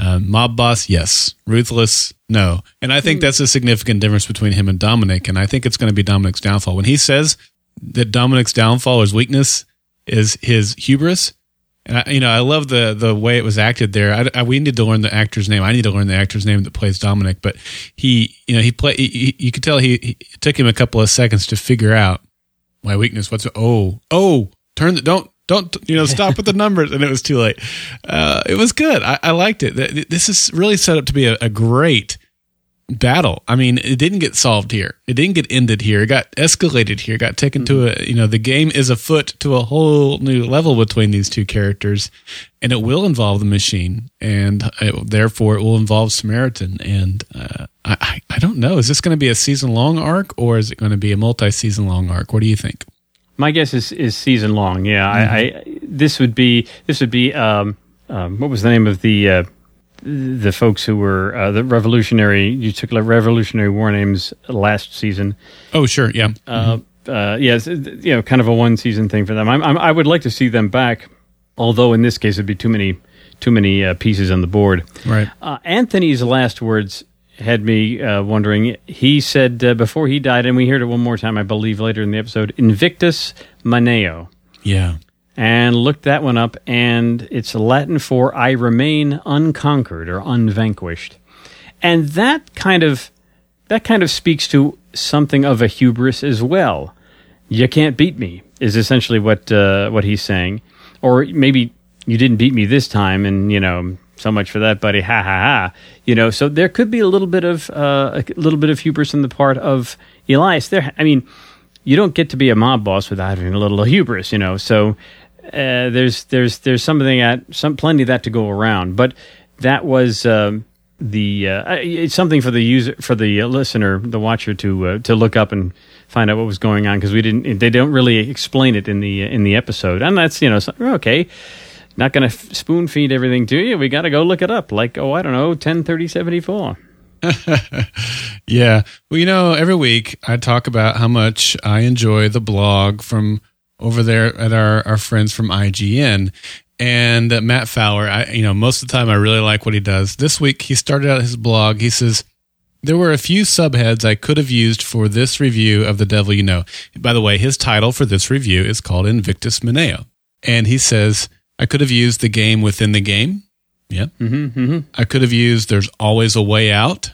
Uh, mob boss, yes. Ruthless, no. And I think that's a significant difference between him and Dominic. And I think it's going to be Dominic's downfall. When he says that Dominic's downfall or his weakness is his hubris, and I, you know, I love the the way it was acted there. I, I- we need to learn the actor's name. I need to learn the actor's name that plays Dominic. But he, you know, he play. He, he- you could tell he, he it took him a couple of seconds to figure out my weakness. What's oh oh turn the don't don't you know stop with the numbers and it was too late. Uh, it was good. I, I liked it. This is really set up to be a, a great battle. I mean, it didn't get solved here. It didn't get ended here. It got escalated here. It got taken to a you know the game is afoot to a whole new level between these two characters, and it will involve the machine, and it, therefore it will involve Samaritan. And uh, I I- I don't know. Is this going to be a season long arc or is it going to be a multi season long arc? What do you think? My guess is, is season long. Yeah, I, I this would be this would be um, um, what was the name of the uh, the folks who were uh, the revolutionary you took like revolutionary war names last season. Oh, sure, yeah. Uh, uh, yes, you know, kind of a one season thing for them. I'm, I'm, I would like to see them back, although in this case it'd be too many too many uh, pieces on the board. Right. Uh, Anthony's last words had me uh, wondering. He said uh, before he died, and we heard it one more time, I believe, later in the episode, Invictus Maneo. Yeah. And looked that one up, and it's Latin for I remain unconquered or unvanquished. And that kind of that kind of speaks to something of a hubris as well. You can't beat me is essentially what uh, what he's saying, or maybe you didn't beat me this time, and you know so much for that, buddy. Ha ha ha. You know, so there could be a little bit of uh, a little bit of hubris on the part of Elias. There, I mean, you don't get to be a mob boss without having a little hubris, you know. So uh, there's there's there's something at some plenty of that to go around. But that was um, the uh, it's something for the user for the uh, listener, the watcher to uh, to look up and find out what was going on because we didn't they don't really explain it in the in the episode, and that's you know okay. Not going to f- spoon feed everything to you. We got to go look it up. Like, oh, I don't know, 10, 30, 74. yeah. Well, you know, every week I talk about how much I enjoy the blog from over there at our, our friends from IGN. And uh, Matt Fowler, I, you know, most of the time I really like what he does. This week he started out his blog. He says, there were a few subheads I could have used for this review of The Devil You Know. By the way, his title for this review is called Invictus Maneo. And he says, I could have used the game within the game. Yeah. Mm-hmm, mm-hmm. I could have used there's always a way out.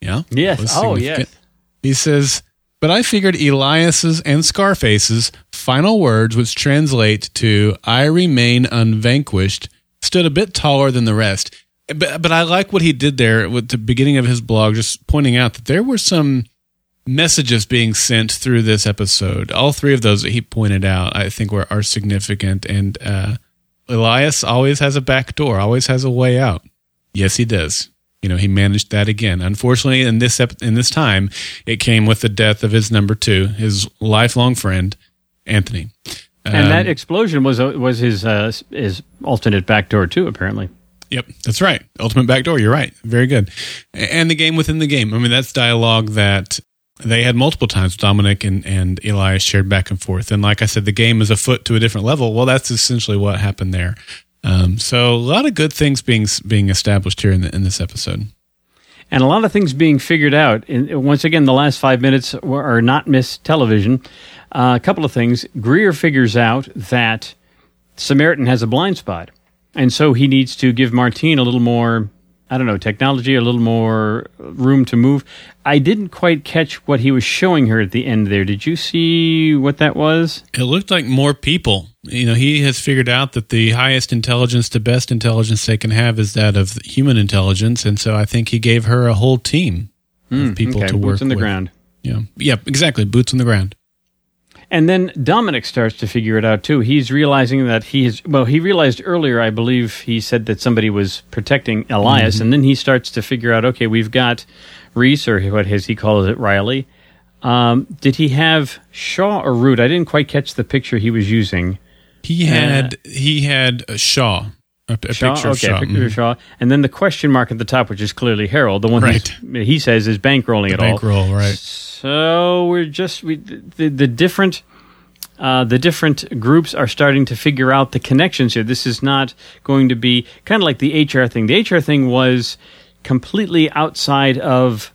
Yeah. Yes. Oh, yes. He says, but I figured Elias's and Scarface's final words, which translate to "I remain unvanquished," stood a bit taller than the rest. But but I like what he did there with the beginning of his blog, just pointing out that there were some messages being sent through this episode. All three of those that he pointed out, I think, were are significant. And uh, Elias always has a back door, always has a way out. Yes, he does. You know, he managed that again. Unfortunately, in this ep- in this time, it came with the death of his number two, his lifelong friend, Anthony. And Um, that explosion was uh, was his uh, his alternate backdoor too. Apparently, Yep, that's right. Ultimate backdoor. You're right. Very good. And the game within the game. I mean, that's dialogue that they had multiple times. Dominic and, and Elias shared back and forth. And like I said, the game is a foot to a different level. Well, that's essentially what happened there. Um, so a lot of good things being being established here in, the, in this episode. and a lot of things being figured out. And once again, the last five minutes are not missed television. Uh, a couple of things. Greer figures out that Samaritan has a blind spot, and so he needs to give Martine a little more. I don't know, technology, a little more room to move. I didn't quite catch what he was showing her at the end there. Did you see what that was? It looked like more people. You know, he has figured out that the highest intelligence, the best intelligence they can have is that of human intelligence. And so I think he gave her a whole team of people Hmm, Okay, to work boots on the with. ground. Yeah. Yeah, exactly. Boots on the ground. And then Dominic starts to figure it out too. He's realizing that he is well. He realized earlier, I believe, he said that somebody was protecting Elias, and then he starts to figure out. Okay, we've got Reese, or what as he calls it, Riley. Um, did he have Shaw or Root? I didn't quite catch the picture he was using. He had he had uh, Shaw, a, a Shaw, picture of okay, Shaw. picture of Shaw, and then the question mark at the top, which is clearly Harold, the one Right. who's- he says is bankrolling it all. Bankroll, right? So we're just we the, the different uh, the different groups are starting to figure out the connections here. This is not going to be kind of like the HR thing. The HR thing was completely outside of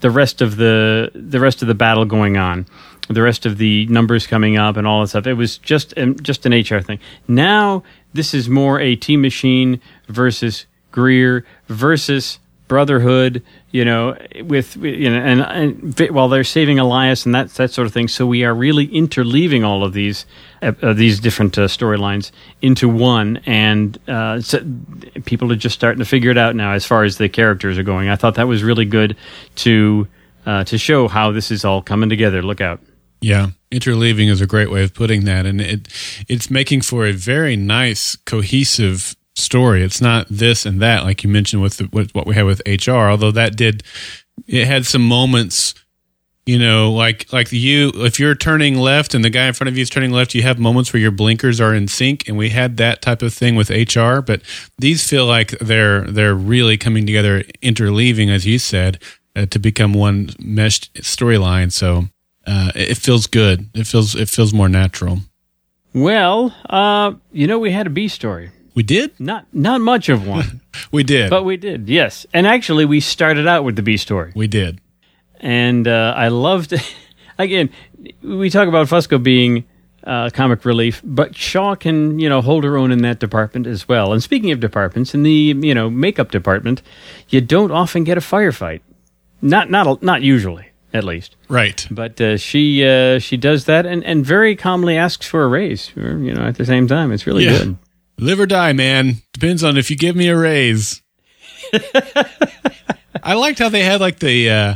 the rest of the the rest of the battle going on, the rest of the numbers coming up and all that stuff. It was just um, just an HR thing. Now this is more a team machine versus Greer versus Brotherhood. You know, with you know, and, and while they're saving Elias and that that sort of thing. So we are really interleaving all of these uh, these different uh, storylines into one, and uh, so people are just starting to figure it out now as far as the characters are going. I thought that was really good to uh, to show how this is all coming together. Look out. Yeah, interleaving is a great way of putting that, and it it's making for a very nice, cohesive story. It's not this and that, like you mentioned with, the, with what we had with HR. Although that did, it had some moments. You know, like like you, if you're turning left and the guy in front of you is turning left, you have moments where your blinkers are in sync, and we had that type of thing with HR. But these feel like they're they're really coming together, interleaving, as you said, uh, to become one meshed storyline. So uh, it feels good. It feels it feels more natural. Well, uh, you know, we had a B story. We did. Not not much of one, We did. but we did. Yes, and actually, we started out with the B story. we did. and uh, I loved. Again, we talk about Fusco being uh, comic relief, but Shaw can you know hold her own in that department as well. And speaking of departments, in the you know makeup department, you don't often get a firefight. Not not not usually, at least. Right. But uh, she uh, she does that and, and very calmly asks for a raise. You know, at the same time, it's really Yeah. good. Live or die, man. Depends on if you give me a raise. I liked how they had like the uh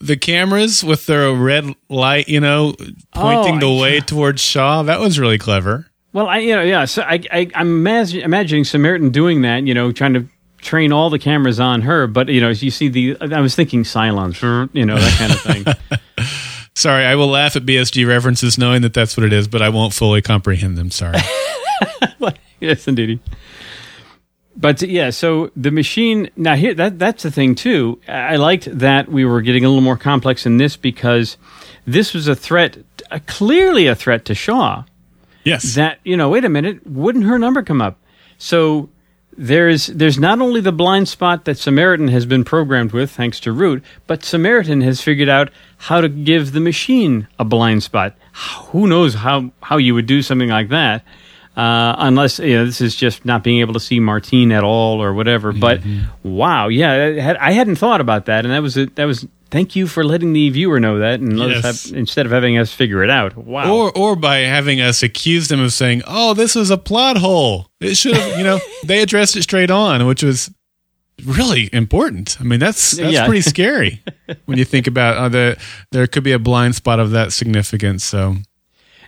the cameras with their red light, you know, pointing Oh, the way towards Shaw. That was really clever. Well, I you know yeah, so I, I I'm imagine, imagining Samaritan doing that, you know, trying to train all the cameras on her, but you know, as you see the I was thinking silence, you know, that kind of thing. Sorry, I will laugh at BSG references knowing that that's what it is, but I won't fully comprehend them. Sorry. yes, indeed. But yeah, so the machine now here that that's the thing too. I liked that we were getting a little more complex in this because this was a threat, a, clearly a threat to Shaw. Yes. That you know, wait a minute, wouldn't her number come up? So there's there's not only the blind spot that Samaritan has been programmed with, thanks to Root, but Samaritan has figured out how to give the machine a blind spot. Who knows how how you would do something like that? Uh, unless you know this is just not being able to see Martine at all or whatever. But wow, yeah, I, had, I hadn't thought about that, and that was a, that was. Thank you for letting the viewer know that, and Yes. have, instead of having us figure it out. Wow. Or, or by having us accuse them of saying, "Oh, this was a plot hole." It should have, you know, they addressed it straight on, which was really important. I mean, that's that's Yeah. pretty scary when you think about uh, the there could be a blind spot of that significance. So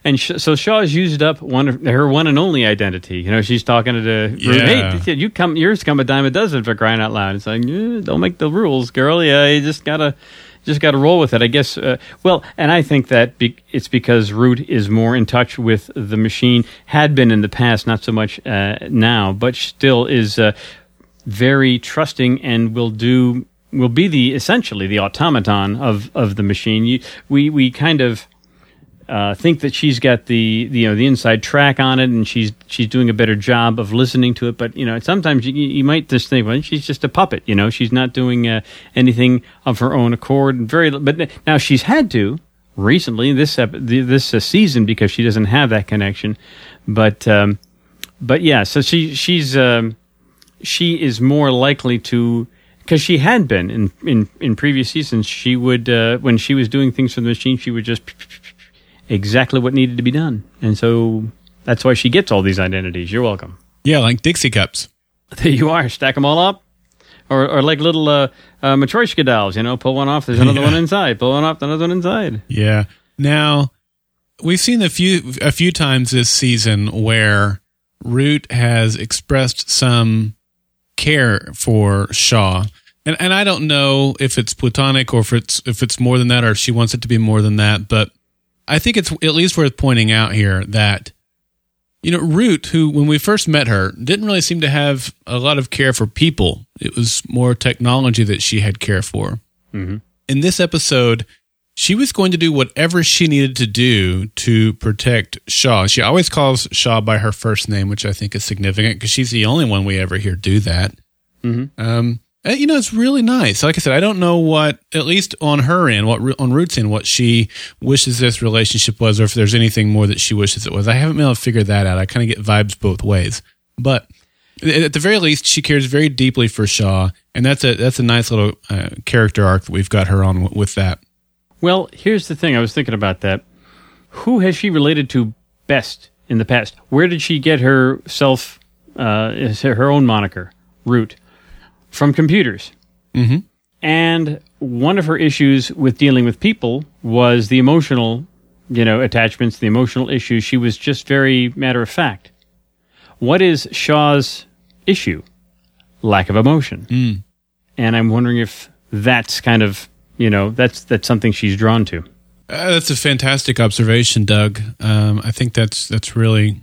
And sh- so Shaw's used up one of her one and only identity. You know, she's talking to the Yeah. hey, you come, yours come a dime a dozen for crying out loud. It's like, yeah, don't make the rules, girl. Yeah, you just gotta, just gotta roll with it. I guess. Uh, well, and I think that be- it's because Root is more in touch with the machine. Had been in the past, not so much uh, now, but still is uh, very trusting and will do. Will be the essentially the automaton of, of the machine. You, we we kind of uh, think that she's got the, you know the inside track on it, and she's she's doing a better job of listening to it. But you know, sometimes you, you might just think, well, she's just a puppet. You know, she's not doing uh, anything of her own accord. Very, but now she's had to recently this ep- this uh, season because she doesn't have that connection. But um, but yeah, so she she's um, she is more likely to because she had been in, in in previous seasons. She would uh, when she was doing things for the machine, she would just exactly what needed to be done, and so that's why she gets all these identities. You're welcome. yeah, like Dixie cups. There you are. Stack them all up. Or, or like little uh, uh, Matryoshka dolls, you know, pull one off, there's another Yeah. one inside. Pull one off, another one inside. Yeah. Now we've seen a few a few times this season where Root has expressed some care for Shaw. And and I don't know if it's platonic or if it's if it's more than that or if she wants it to be more than that, but I think it's at least worth pointing out here that you know, Root, who when we first met her, didn't really seem to have a lot of care for people. It was more technology that she had care for. In this episode, she was going to do whatever she needed to do to protect Shaw. She always calls Shaw by her first name, which I think is significant because she's the only one we ever hear do that. Um, uh, you know, it's really nice. Like I said, I don't know what, at least on her end, what on Root's end, what she wishes this relationship was, or if there's anything more that she wishes it was. I haven't been able to figure that out. I kind of get vibes both ways, but at the very least, she cares very deeply for Shaw, and that's a that's a nice little uh, character arc that we've got her on with that. Well, here's the thing. I was thinking about that. Who has she related to best in the past? Where did she get herself, uh, her own moniker, Root? From computers. Mhm. And one of her issues with dealing with people was the emotional, you know, attachments, the emotional issues. She was just very matter of fact. What is Shaw's issue? Lack of emotion. And I'm wondering if that's kind of, you know, that's that's something she's drawn to. Uh, that's a fantastic observation, Doug. Um, I think that's that's really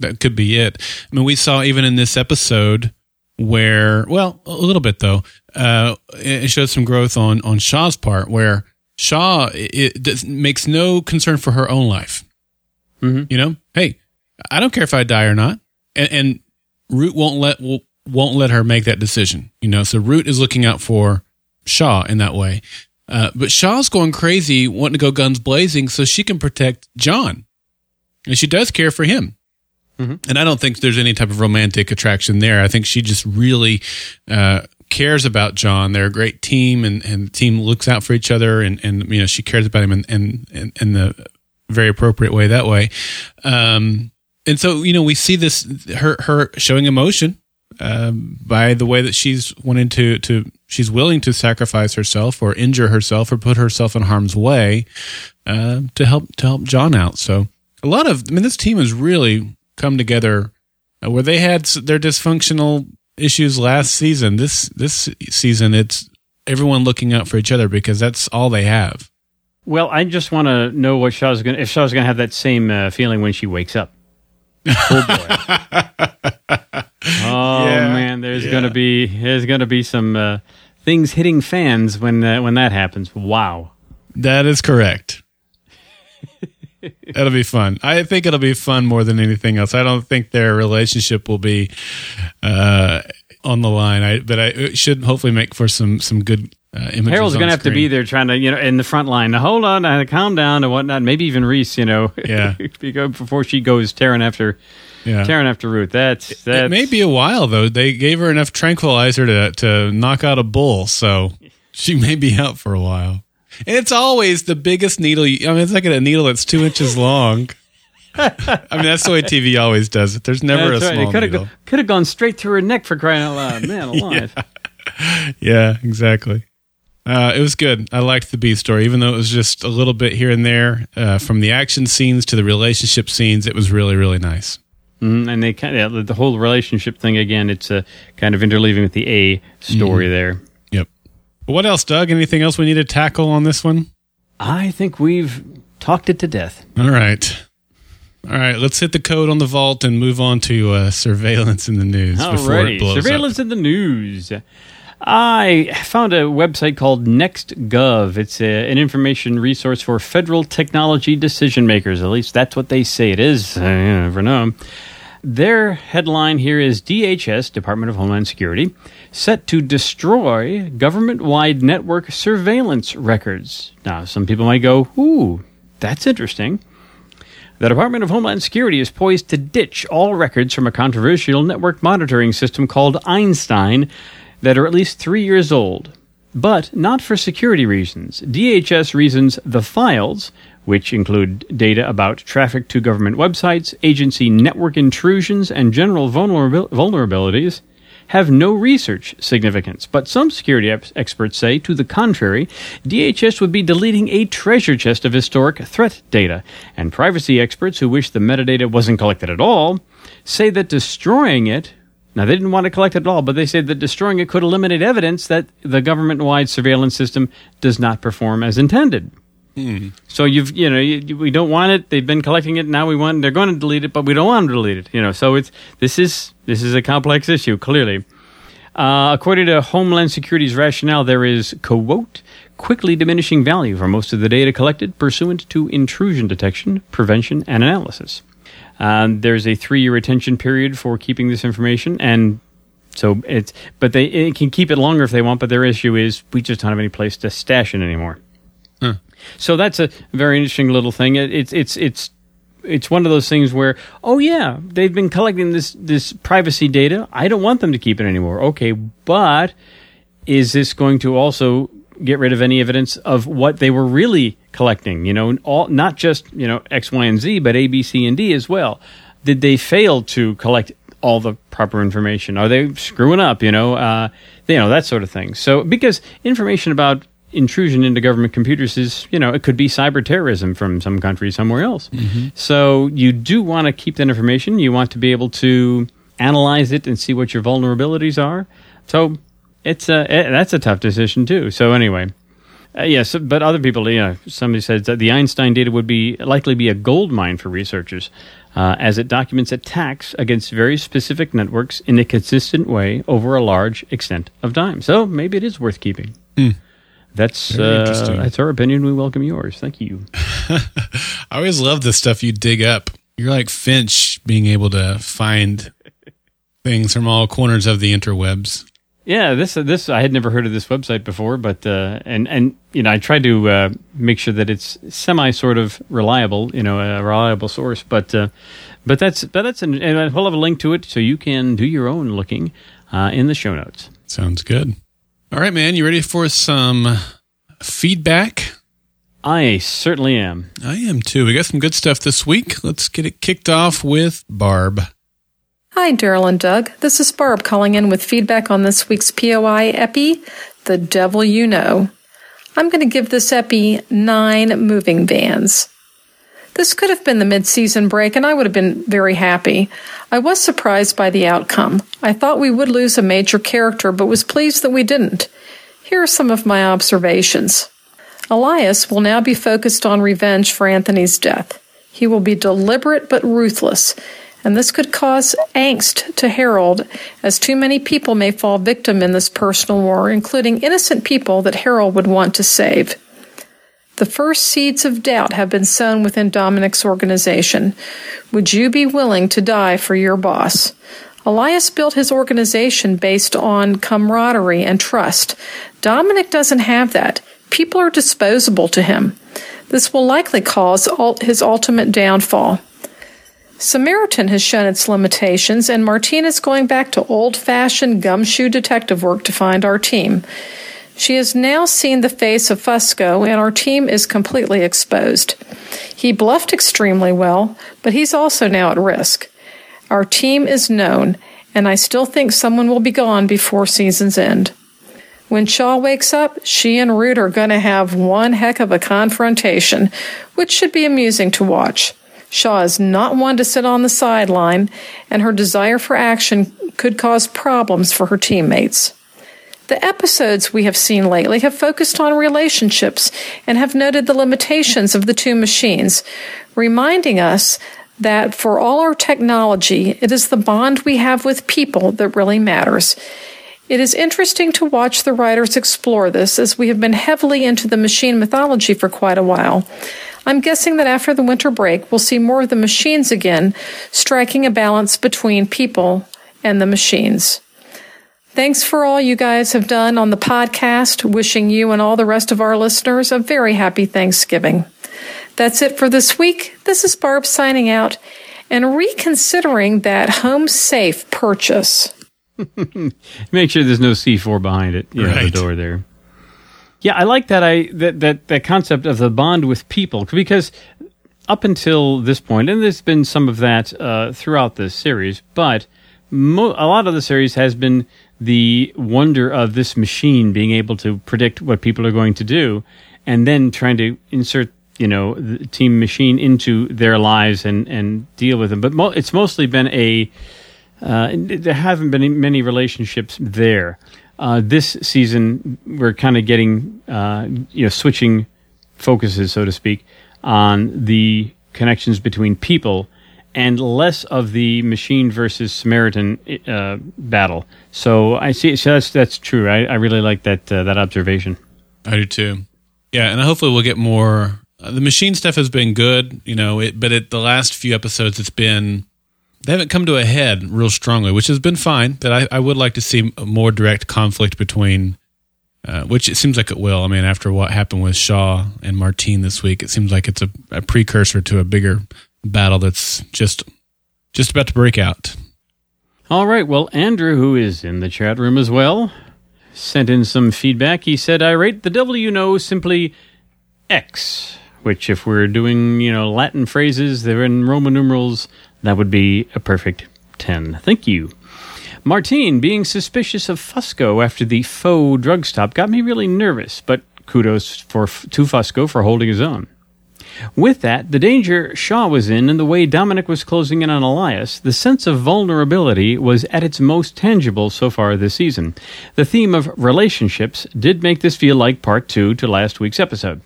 that could be it. I mean, we saw even in this episode where, well, a little bit though, uh, it showed some growth on on Shaw's part, where Shaw it, it makes no concern for her own life. Mhm. You know, hey, I don't care if I die or not, and, and Root won't let won't let her make that decision. You know, so Root is looking out for Shaw in that way. Uh, but Shaw's going crazy, wanting to go guns blazing so she can protect John. And she does care for him. And I don't think there's any type of romantic attraction there. I think she just really uh, cares about John. They're a great team, and, and the team looks out for each other, and, and you know she cares about him in, in, in, in the very appropriate way that way. Um, and so you know we see this her her showing emotion um, by the way that she's wanting to to she's willing to sacrifice herself or injure herself or put herself in harm's way uh, to help to help John out. So a lot of I mean this team is really come together uh, where they had their dysfunctional issues last season. This this season it's everyone looking out for each other because that's all they have. Well, I just want to know what Shaw's going to if Shaw's going to have that same uh, feeling when she wakes up. Oh boy. oh Yeah, man, there's yeah. gonna be there's gonna be some uh, things hitting fans when uh, when that happens. Wow. That is correct. That'll be fun. I think it'll be fun more than anything else. I don't think their relationship will be uh, on the line. I, but I, it should hopefully make for some some good uh, images. Harold's gonna have to be there trying to you know in the front line. Now, hold on, uh, calm down and whatnot. Maybe even Reese, you know, Yeah. before she goes tearing after Yeah. tearing after Root. That's that's It may be a while though. They gave her enough tranquilizer to to knock out a bull, so she may be out for a while. And it's always the biggest needle. you- I mean, it's like a needle that's two inches long. I mean, that's the way TV always does it. There's never That's a right. small could needle. could have gone straight through her neck for crying out loud. Man alive. Yeah, exactly. Uh, it was good. I liked the B story, even though it was just a little bit here and there. Uh, from the action scenes to the relationship scenes, it was really, really nice. Mm, and they kind of the whole relationship thing again. It's a kind of interleaving with the A story Mm-hmm. there. What else, Doug? Anything else we need to tackle on this one? I think we've talked it to death. All right. All right, let's hit the code on the vault and move on to uh, surveillance in the news before it Alrighty, surveillance up. in the news. I found a website called NextGov. It's a, an information resource for federal technology decision makers. At least that's what they say it is. Uh, you never know. Their headline here is DHS, Department of Homeland Security, set to destroy government wide network surveillance records. Now, some people might go, ooh, that's interesting. The Department of Homeland Security is poised to ditch all records from a controversial network monitoring system called Einstein that are at least three years old. But not for security reasons. DHS reasons the files, which include data about traffic to government websites, agency network intrusions, and general vulnerabil- vulnerabilities, have no research significance. But some security ex- experts say, to the contrary, DHS would be deleting a treasure chest of historic threat data. And privacy experts who wish the metadata wasn't collected at all say that destroying it now, they didn't want to collect it at all, but they said that destroying it could eliminate evidence that the government wide surveillance system does not perform as intended. So you've you know you, we don't want it. They've been collecting it. Now we want they're going to delete it, but we don't want them to delete it. You know, so it's this is this is a complex issue. Clearly, uh, according to Homeland Security's rationale, there is quote quickly diminishing value for most of the data collected pursuant to intrusion detection, prevention, and analysis. Um, there's a three-year retention period for keeping this information, and so it's but they it can keep it longer if they want. But their issue is we just don't have any place to stash it anymore. So that's a very interesting little thing. It, it's it's it's it's one of those things where oh yeah they've been collecting this this privacy data. I don't want them to keep it anymore. Okay, but is this going to also get rid of any evidence of what they were really collecting? You know, all not just you know X, Y, and Z, but A, B, C, and D as well. Did they fail to collect all the proper information? Are they screwing up? You know, uh, you know that sort of thing. So because information about intrusion into government computers is, you know, it could be cyber terrorism from some country somewhere else. So you do want to keep that information. You want to be able to analyze it and see what your vulnerabilities are. So it's a eh, that's a tough decision too. So anyway, uh, yes, but other people, you know, somebody said that the Einstein data would be likely be a gold mine for researchers, uh, as it documents attacks against very specific networks in a consistent way over a large extent of time. So maybe it is worth keeping. That's uh, interesting. that's our opinion. We welcome yours. Thank you. I always love the stuff you dig up. You're like Finch being able to find things from all corners of the interwebs. Yeah, this this I had never heard of this website before, but uh, and and you know I tried to uh, make sure that it's semi sort of reliable, you know, a reliable source. But uh, but that's but that's an, and we'll have a link to it so you can do your own looking uh, in the show notes. Sounds good. All right, man. You ready for some feedback? I certainly am. I am too. We got some good stuff this week. Let's get it kicked off with Barb. Hi, Daryl and Doug. This is Barb calling in with feedback on this week's POI Epi, The Devil You Know. I'm going to give this Epi nine moving vans. This could have been the mid season break, and I would have been very happy. I was surprised by the outcome. I thought we would lose a major character, but was pleased that we didn't. Here are some of my observations. Elias will now be focused on revenge for Anthony's death. He will be deliberate but ruthless, and this could cause angst to Harold, as too many people may fall victim in this personal war, including innocent people that Harold would want to save. The first seeds of doubt have been sown within Dominic's organization. Would you be willing to die for your boss? Elias built his organization based on camaraderie and trust. Dominic doesn't have that. People are disposable to him. This will likely cause his ultimate downfall. Samaritan has shown its limitations, and Martine is going back to old fashioned gumshoe detective work to find our team. She has now seen the face of Fusco, and our team is completely exposed. He bluffed extremely well, but he's also now at risk. Our team is known, and I still think someone will be gone before season's end. When Shaw wakes up, she and Root are going to have one heck of a confrontation, which should be amusing to watch. Shaw is not one to sit on the sideline, and her desire for action could cause problems for her teammates. The episodes we have seen lately have focused on relationships and have noted the limitations of the two machines, reminding us that for all our technology, it is the bond we have with people that really matters. It is interesting to watch the writers explore this as we have been heavily into the machine mythology for quite a while. I'm guessing that after the winter break, we'll see more of the machines again, striking a balance between people and the machines. Thanks for all you guys have done on the podcast. Wishing you and all the rest of our listeners a very happy Thanksgiving. That's it for this week. This is Barb signing out and reconsidering that home safe purchase. Make sure there's no C4 behind it. Yeah, right. the door there. Yeah, I like that. I that that that concept of the bond with people because up until this point, and there's been some of that uh, throughout the series, but mo- a lot of the series has been the wonder of this machine being able to predict what people are going to do, and then trying to insert you know the team machine into their lives and and deal with them. But mo- it's mostly been a uh, there haven't been many relationships there. Uh, this season, we're kind of getting, uh, you know, switching focuses, so to speak, on the connections between people and less of the machine versus Samaritan uh, battle. So I see. So that's that's true. I, I really like that uh, that observation. I do too. Yeah, and hopefully we'll get more. Uh, the machine stuff has been good, you know, it, but at the last few episodes, it's been they haven't come to a head real strongly, which has been fine. But I, I would like to see more direct conflict between, uh, which it seems like it will. I mean, after what happened with Shaw and Martine this week, it seems like it's a, a precursor to a bigger battle that's just just about to break out. All right. Well, Andrew, who is in the chat room as well, sent in some feedback. He said, "I rate the devil you know simply X." Which, if we're doing, you know, Latin phrases, they're in Roman numerals that would be a perfect 10. Thank you. Martine, being suspicious of Fusco after the faux drug stop got me really nervous, but kudos for to Fusco for holding his own. With that, the danger Shaw was in and the way Dominic was closing in on Elias, the sense of vulnerability was at its most tangible so far this season. The theme of relationships did make this feel like part two to last week's episode.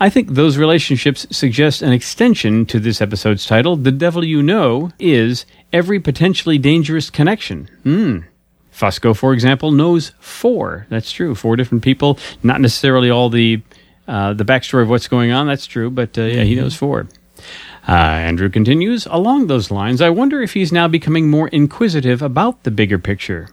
I think those relationships suggest an extension to this episode's title. The Devil You Know is every potentially dangerous connection. Hmm. Fusco, for example, knows four. That's true. Four different people. Not necessarily all the uh, the backstory of what's going on. That's true, but uh, yeah, he knows Ford. Uh, Andrew continues along those lines. I wonder if he's now becoming more inquisitive about the bigger picture.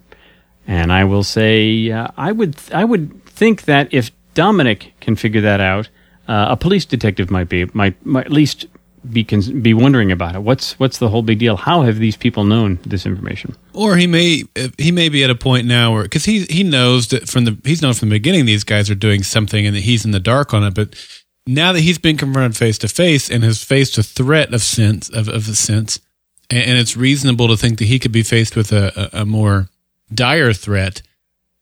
And I will say, uh, I would, I would think that if Dominic can figure that out, uh, a police detective might be, might, might at least be be wondering about it. What's what's the whole big deal? How have these people known this information? Or he may he may be at a point now where because he he knows that from the he's known from the beginning these guys are doing something and that he's in the dark on it, but now that he's been confronted face to face and has faced a threat of sense of of a sense, and, and, it's reasonable to think that he could be faced with a, a, a more dire threat.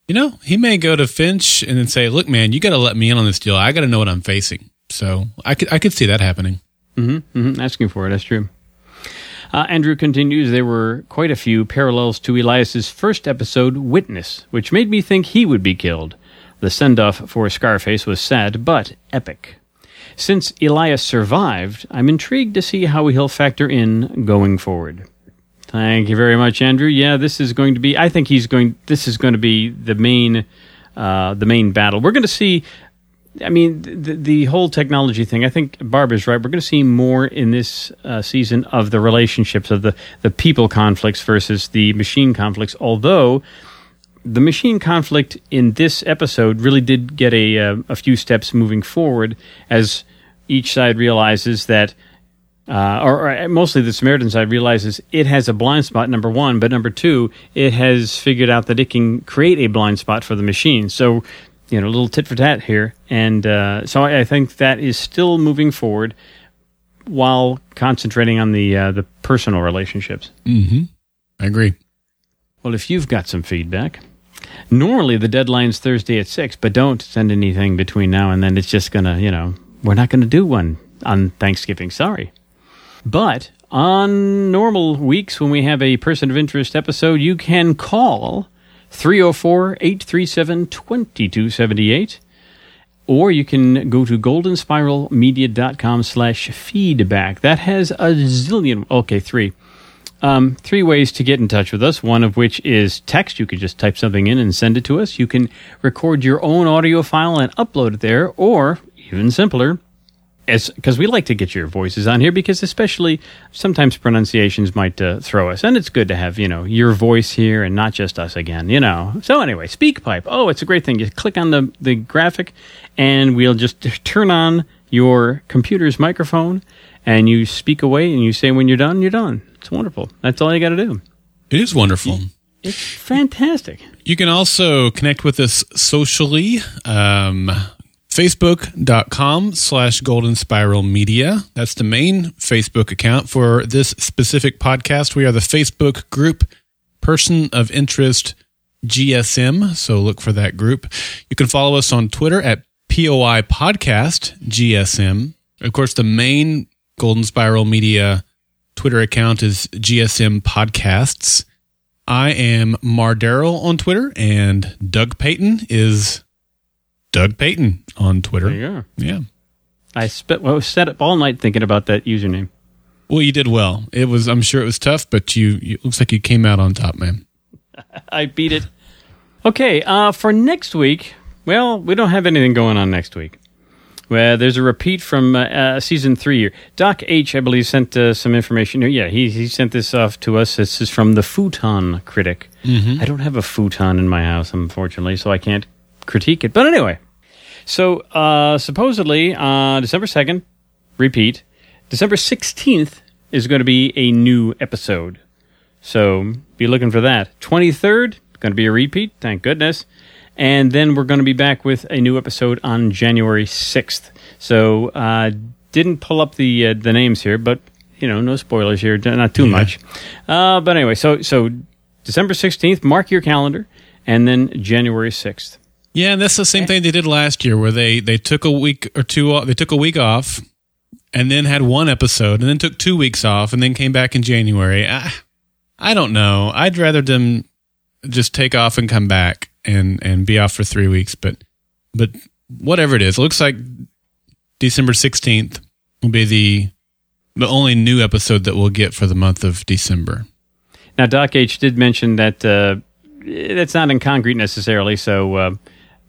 You know, he may go to Finch and then say, "Look, man, you got to let me in on this deal. I got to know what I'm facing." So I could I could see that happening. Mm-hmm, mm-hmm, asking for it. That's true. Uh, Andrew continues, there were quite a few parallels to Elias's first episode, Witness, which made me think he would be killed. The send off for Scarface was sad, but epic. Since Elias survived, I'm intrigued to see how he'll factor in going forward. Thank you very much, Andrew. Yeah, this is going to be. I think he's going. This is going to be the main, uh, the main battle. We're going to see. I mean, the, the whole technology thing. I think Barb is right. We're going to see more in this uh, season of the relationships of the the people conflicts versus the machine conflicts. Although the machine conflict in this episode really did get a uh, a few steps moving forward as each side realizes that uh, or, or, mostly the Samaritan side realizes it has a blind spot, number one, but number two, it has figured out that it can create a blind spot for the machine. So, you know, a little tit for tat here. And uh, so I, I, think that is still moving forward while concentrating on the, uh, the personal relationships. Mm-hmm. I agree. Well, if you've got some feedback, normally the deadline's Thursday at 6, but don't send anything between now and then. It's just going to, you know, we're not going to do one on Thanksgiving. Sorry. But on normal weeks when we have a person of interest episode, you can call 304 837 2278 or you can go to goldenspiralmedia.com slash feedback. That has a zillion, okay, three. Um, three ways to get in touch with us, one of which is text. You could just type something in and send it to us. You can record your own audio file and upload it there, or even simpler, as because we like to get your voices on here because especially sometimes pronunciations might uh, throw us. And it's good to have you know your voice here and not just us again you know. So anyway speakpipe. Oh it's a great thing. You click on the the graphic and we'll just turn on your computer's microphone and you speak away and you say when you're done you're done. It's wonderful. That's all you got to do. It is wonderful. It's fantastic. You can also connect with us socially um, facebook.com slash golden spiral media. That's the main facebook account for this specific podcast. We are the facebook group person of interest gsm so look for that group. You can follow us on twitter at poi podcast gsm of course the main golden spiral media twitter account is gsm podcasts. I am mardaryl on twitter and doug payton is Doug Payton on Twitter. Go. Yeah. I spent well, sat up all night thinking about that username. Well, you did well. It was. I'm sure it was tough, but you. you looks like you came out on top, man. I beat it. Okay. Uh, for next week, well, we don't have anything going on next week. Well, there's a repeat from uh, uh, season three here. Doc H, I believe, sent uh, some information. Yeah, he, he sent this off to us. This is from the Futon Critic. Mm-hmm. I don't have a futon in my house, unfortunately, so I can't critique it. But anyway, so uh, supposedly uh, December 2nd, repeat, December 16th is going to be a new episode. So be looking for that. 23rd, going to be a repeat, thank goodness. And then we're going to be back with a new episode on January 6th. So uh, didn't pull up the uh, the names here, but you know, no spoilers here, not too yeah. much. Uh, but anyway, so so December 16th, mark your calendar, and then January 6th. Yeah, and that's the same thing they did last year, where they they took a week or two. They took a week off, and then had one episode, and then took two weeks off, and then came back in January. I, I don't know. I'd rather them just take off and come back and and be off for three weeks. But but whatever it is, it looks like December sixteenth will be the the only new episode that we'll get for the month of December. Now, Doc H did mention that uh, that's not in concrete necessarily. So. Uh,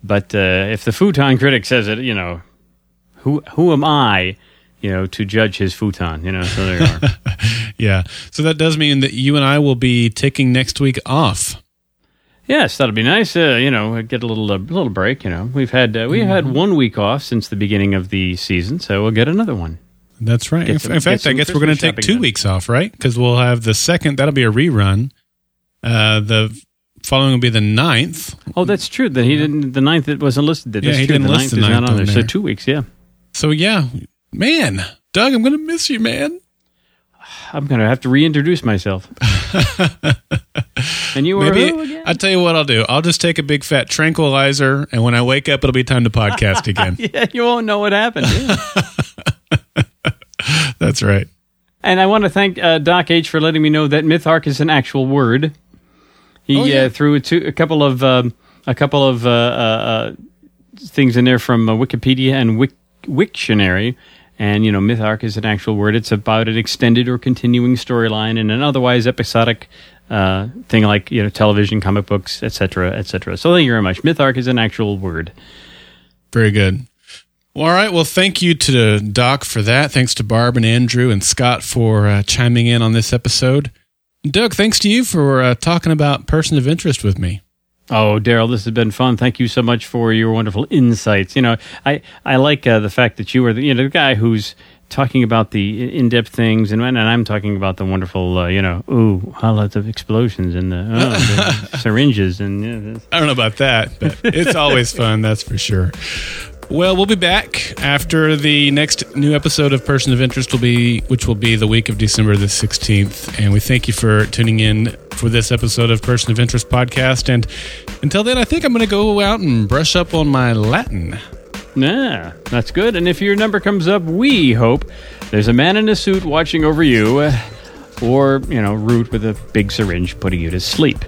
but uh, if the futon critic says it, you know, who who am I, you know, to judge his futon? You know, so there you are. yeah. So that does mean that you and I will be taking next week off. Yes, that'll be nice. Uh, you know, get a little a little break. You know, we've had uh, we've mm-hmm. had one week off since the beginning of the season, so we'll get another one. That's right. Some, in fact, I guess we're going to take two weeks off, right? Because we'll have the second. That'll be a rerun. Uh, the following will be the 9th. Oh, that's true. That he didn't. The ninth it wasn't listed. That's yeah, he true. didn't the list 9th the 9th is not on there. there. So two weeks. Yeah. So yeah, man, Doug, I'm gonna miss you, man. I'm gonna have to reintroduce myself. and you were Maybe, who again? I'll tell you what I'll do. I'll just take a big fat tranquilizer, and when I wake up, it'll be time to podcast again. yeah, you won't know what happened. That's right. And I want to thank uh, Doc H for letting me know that Mythark is an actual word. He oh, yeah. uh, threw a, two, a couple of um, a couple of uh, uh, uh things in there from uh, Wikipedia and Wik- Wiktionary, And, you know, myth arc is an actual word. It's about an extended or continuing storyline in an otherwise episodic uh, thing like, you know, television, comic books, etc., etc. So thank you very much. Myth arc is an actual word. Very good. Well, all right. Well, thank you to Doc for that. Thanks to Barb and Andrew and Scott for uh, chiming in on this episode. Doug, thanks to you for uh, talking about person of interest with me. Oh, Daryl, this has been fun. Thank you so much for your wonderful insights. You know, I I like uh, the fact that you are the you know the guy who's talking about the in-depth things, and, and I'm talking about the wonderful, uh, you know, ooh, lots of explosions and the, oh, the syringes, and yeah, I don't know about that, but it's always fun, that's for sure. Well, we'll be back after the next new episode of Person of Interest will be, which will be the week of December the 16th. And we thank you for tuning in for this episode of Person of Interest podcast. And until then, I think I'm going to go out and brush up on my Latin. Yeah, that's good. And if your number comes up, we hope there's a man in a suit watching over you, uh, or, you know, Root with a big syringe putting you to sleep.